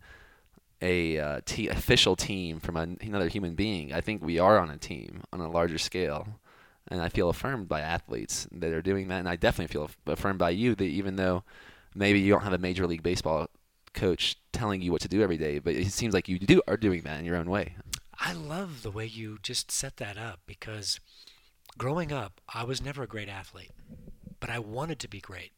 a uh, official team from an, another human being. I think we are on a team on a larger scale, and I feel affirmed by athletes that are doing that, and I definitely feel affirmed by you that even though maybe you don't have a major league baseball coach telling you what to do every day, but it seems like you do are doing that in your own way. I love the way you just set that up because growing up, I was never a great athlete, but I wanted to be great.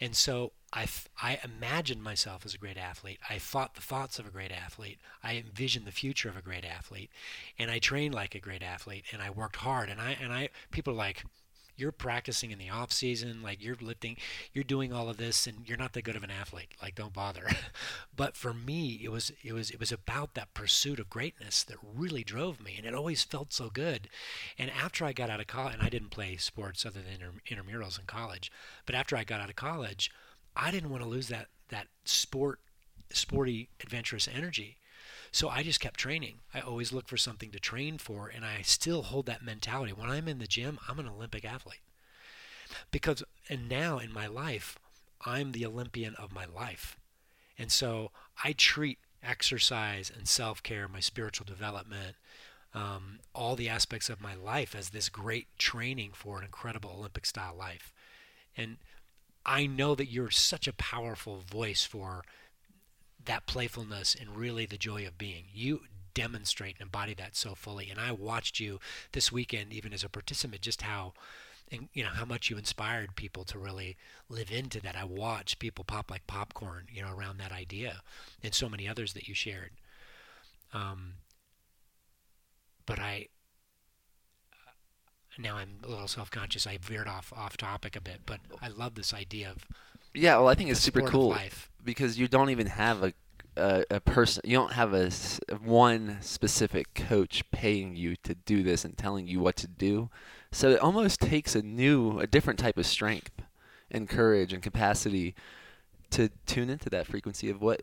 And so I, f- I imagined myself as a great athlete. I thought the thoughts of a great athlete. I envisioned the future of a great athlete. And I trained like a great athlete and I worked hard. And I, and I, people are like, you're practicing in the off season, like you're lifting, you're doing all of this, and you're not that good of an athlete. Like, don't bother. but for me, it was it was it was about that pursuit of greatness that really drove me, and it always felt so good. And after I got out of college, and I didn't play sports other than inter- intramurals in college, but after I got out of college, I didn't want to lose that that sport, sporty, adventurous energy. So I just kept training. I always look for something to train for, and I still hold that mentality. When I'm in the gym, I'm an Olympic athlete. Because, and now in my life, I'm the Olympian of my life. And so I treat exercise and self care, my spiritual development, um, all the aspects of my life as this great training for an incredible Olympic style life. And I know that you're such a powerful voice for that playfulness and really the joy of being. You demonstrate and embody that so fully. And I watched you this weekend, even as a participant, just how and you know how much you inspired people to really live into that. I watched people pop like popcorn, you know, around that idea, and so many others that you shared. Um, but I now I'm a little self-conscious. I veered off off topic a bit, but I love this idea of Yeah, well, I think it's super cool life. because you don't even have a a, a person. You don't have a one specific coach paying you to do this and telling you what to do. So it almost takes a new, a different type of strength and courage and capacity to tune into that frequency of what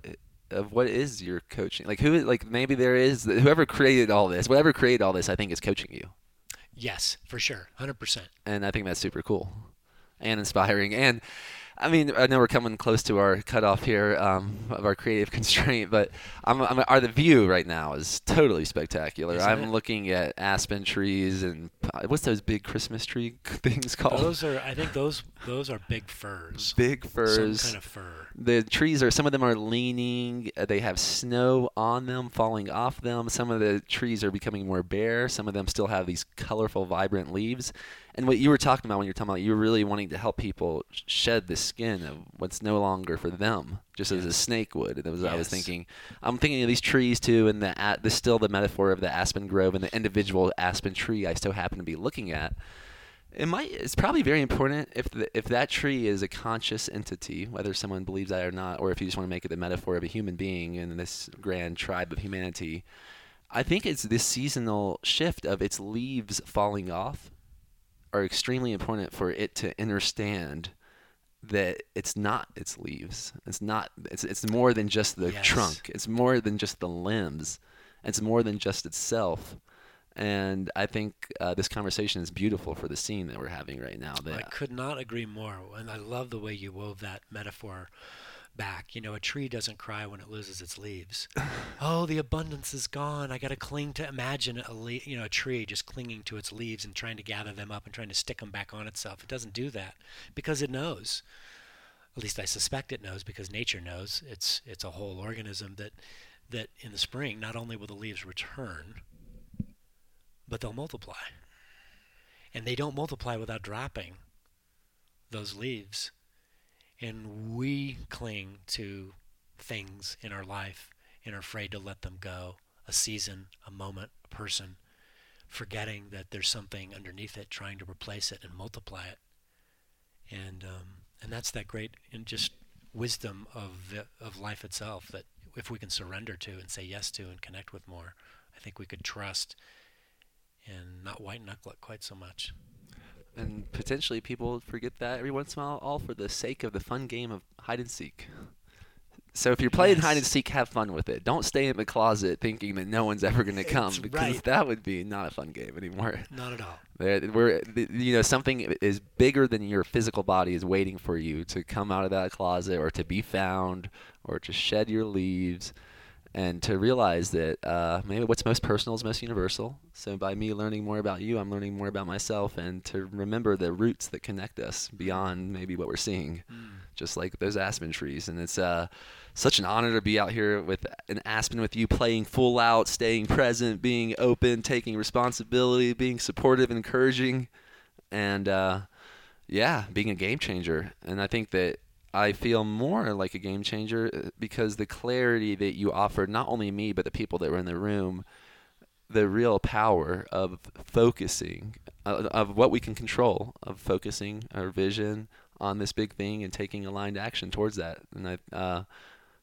of what is your coaching. Like who, like maybe there is whoever created all this, whatever created all this. I think is coaching you, Yes, for sure, hundred percent. and I think that's super cool and inspiring. And I mean, I know we're coming close to our cutoff here um, of our creative constraint, but I'm, I'm, our the view right now is totally spectacular. Isn't I'm it? looking at aspen trees and what's those big Christmas tree things called? Those are, I think those those are big firs. big firs. Some kind of fir. the trees are some of them are leaning uh, they have snow on them falling off them some of the trees are becoming more bare some of them still have these colorful vibrant leaves and what you were talking about when you were talking about you were really wanting to help people shed the skin of what's no longer for them just as a snake would and that was what i was thinking i'm thinking of these trees too and the still the metaphor of the aspen grove and the individual aspen tree i still happen to be looking at it might. It's probably very important if the, if that tree is a conscious entity, whether someone believes that or not, or if you just want to make it the metaphor of a human being in this grand tribe of humanity. I think it's this seasonal shift of its leaves falling off are extremely important for it to understand that it's not its leaves. It's not. It's it's more than just the Yes. trunk. It's more than just the limbs. It's more than just itself. And I think uh, this conversation is beautiful for the scene that we're having right now. I could not agree more, and I love the way you wove that metaphor back. You know, a tree doesn't cry when it loses its leaves. oh, the abundance is gone. I got to cling to imagine a le- you know a tree just clinging to its leaves and trying to gather them up and trying to stick them back on itself. It doesn't do that because it knows. At least I suspect it knows because nature knows. It's it's a whole organism that that in the spring not only will the leaves return, but they'll multiply. And they don't multiply without dropping those leaves. And we cling to things in our life and are afraid to let them go a season, a moment, a person, forgetting that there's something underneath it trying to replace it and multiply it. And, um, and that's that great and just wisdom of, the, of life itself that if we can surrender to and say yes to and connect with more, I think we could trust and not white knuckle it quite so much. And potentially people forget that every once in a while, all for the sake of the fun game of hide and seek. So if you're playing hide and seek, have fun with it. Don't stay in the closet thinking that no one's ever going to come It's because right. that would be not a fun game anymore. Not at all. There, we're, you know, something is bigger than your physical body is waiting for you to come out of that closet or to be found or to shed your leaves and to realize that uh, maybe what's most personal is most universal. So by me learning more about you, I'm learning more about myself and to remember the roots that connect us beyond maybe what we're seeing, just like those aspen trees. And it's uh, such an honor to be out here with an aspen with you, playing full out, staying present, being open, taking responsibility, being supportive, encouraging, and uh, yeah, being a game changer. And I think that I feel more like a game changer uh, because the clarity that you offered, not only me, but the people that were in the room, the real power of focusing, uh, of what we can control, of focusing our vision on this big thing and taking aligned action towards that. And I, uh,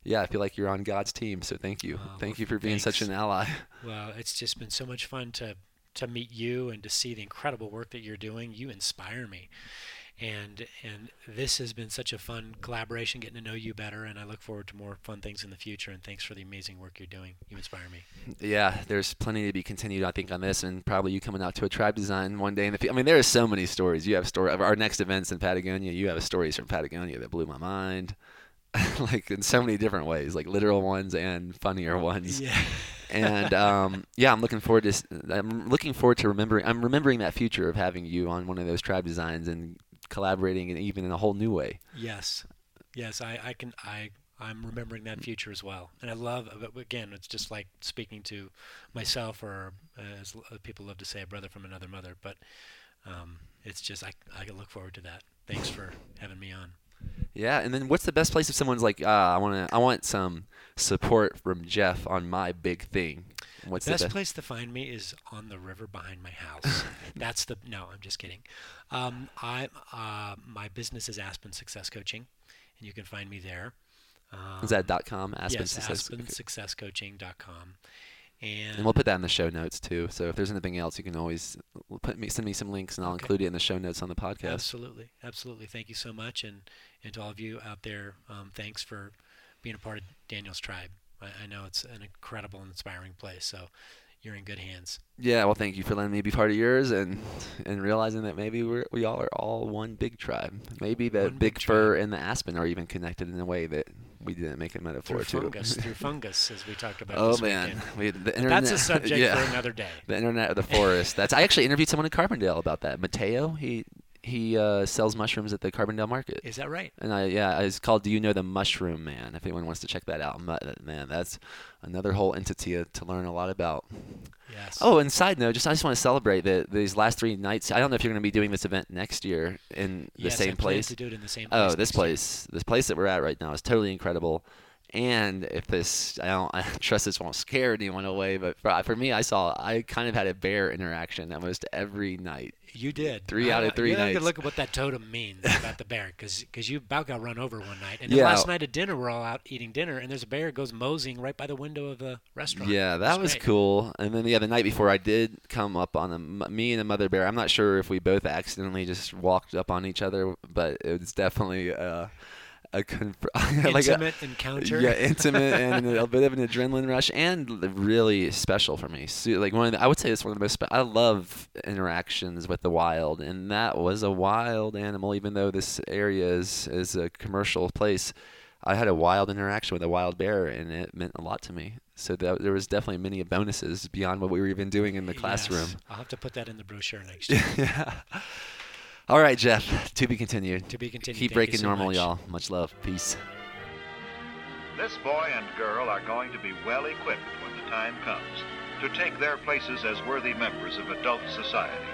yeah, I feel like you're on God's team. So thank you. Thank you for being such an ally. Well, it's just been so much fun to to meet you and to see the incredible work that you're doing. You inspire me. And and this has been such a fun collaboration getting to know you better and I look forward to more fun things in the future and thanks for the amazing work you're doing. You inspire me. Yeah, there's plenty to be continued, I think, on this, and probably you coming out to a tribe design one day in the future. I mean, there are so many stories. You have story of our next events in Patagonia. You have stories from Patagonia that blew my mind, like in so many different ways, like literal ones and funnier ones. Yeah. and um, yeah, I'm looking forward to. I'm looking forward to remembering. I'm remembering that future of having you on one of those tribe designs and collaborating, and even in a whole new way. Yes, yes, I, I can I I'm remembering that future as well, and I love. Again, it's just like speaking to myself, or uh, as people love to say, a brother from another mother. But um, it's just I I can look forward to that. Thanks for having me on. Yeah, and then what's the best place if someone's like, ah, I want to, I want some support from Jeff on my big thing. What's Best the best? place to find me is on the river behind my house. That's the no. I'm just kidding. Um, I uh, my business is Aspen Success Coaching, and you can find me there. Um, Is that dot .com? Aspen yes, Success. aspensuccesscoaching.com. And, And we'll put that in the show notes too. So if there's anything else, you can always put me send me some links, and I'll Okay. include it in the show notes on the podcast. Absolutely, absolutely. Thank you so much, and and to all of you out there, um, thanks for being a part of Daniel's tribe. I, I know it's an incredible and inspiring place, so you're in good hands. Yeah, well, thank you for letting me be part of yours, and and realizing that maybe we we all are all one big tribe. Maybe the One big big fir and the aspen are even connected in a way that we didn't make a metaphor Through to. fungus, through fungus, as we talked about. oh this man, we, the internet. That's a subject yeah. for another day. The internet of the forest. That's I actually interviewed someone in Carbondale about that. Mateo, he he uh, sells mushrooms at the Carbondale market. Is that right? And I yeah, it's called Do You Know the Mushroom Man? If anyone wants to check that out, man, that's another whole entity to- to learn a lot about. Yes. Oh, and side note, just I just want to celebrate that these last three nights. I don't know if you're going to be doing this event next year in the yes, same plan place. to do it in the same place. Oh, this next year. place, this place that we're at right now is totally incredible. And if this, I don't, I trust this won't scare anyone away, but for, for me, I saw, I kind of had a bear interaction almost every night. You did. Three out of three you nights. look at what that totem means about the bear, because you about got run over one night. And then Yeah. last night at dinner, we're all out eating dinner, and there's a bear goes moseying right by the window of the restaurant. Yeah, that was great. cool. And then yeah, the night before, I did come up on a me and a mother bear. I'm not sure if we both accidentally just walked up on each other, but it was definitely uh, a conf- like a, Intimate encounter. Yeah, intimate and a bit of an adrenaline rush, and really special for me. So, like one the, I would say it's one of the most. Spe- I love interactions with the wild, and that was a wild animal. Even though this area is is a commercial place, I had a wild interaction with a wild bear, and it meant a lot to me. So that, there was definitely many bonuses beyond what we were even doing in the classroom. Yes. I'll have to put that in the brochure next year. yeah. All right, Jeff. To be continued. To be continued. Keep Thank breaking so normal, much. y'all. Much love. Peace. This boy and girl are going to be well equipped when the time comes to take their places as worthy members of adult society.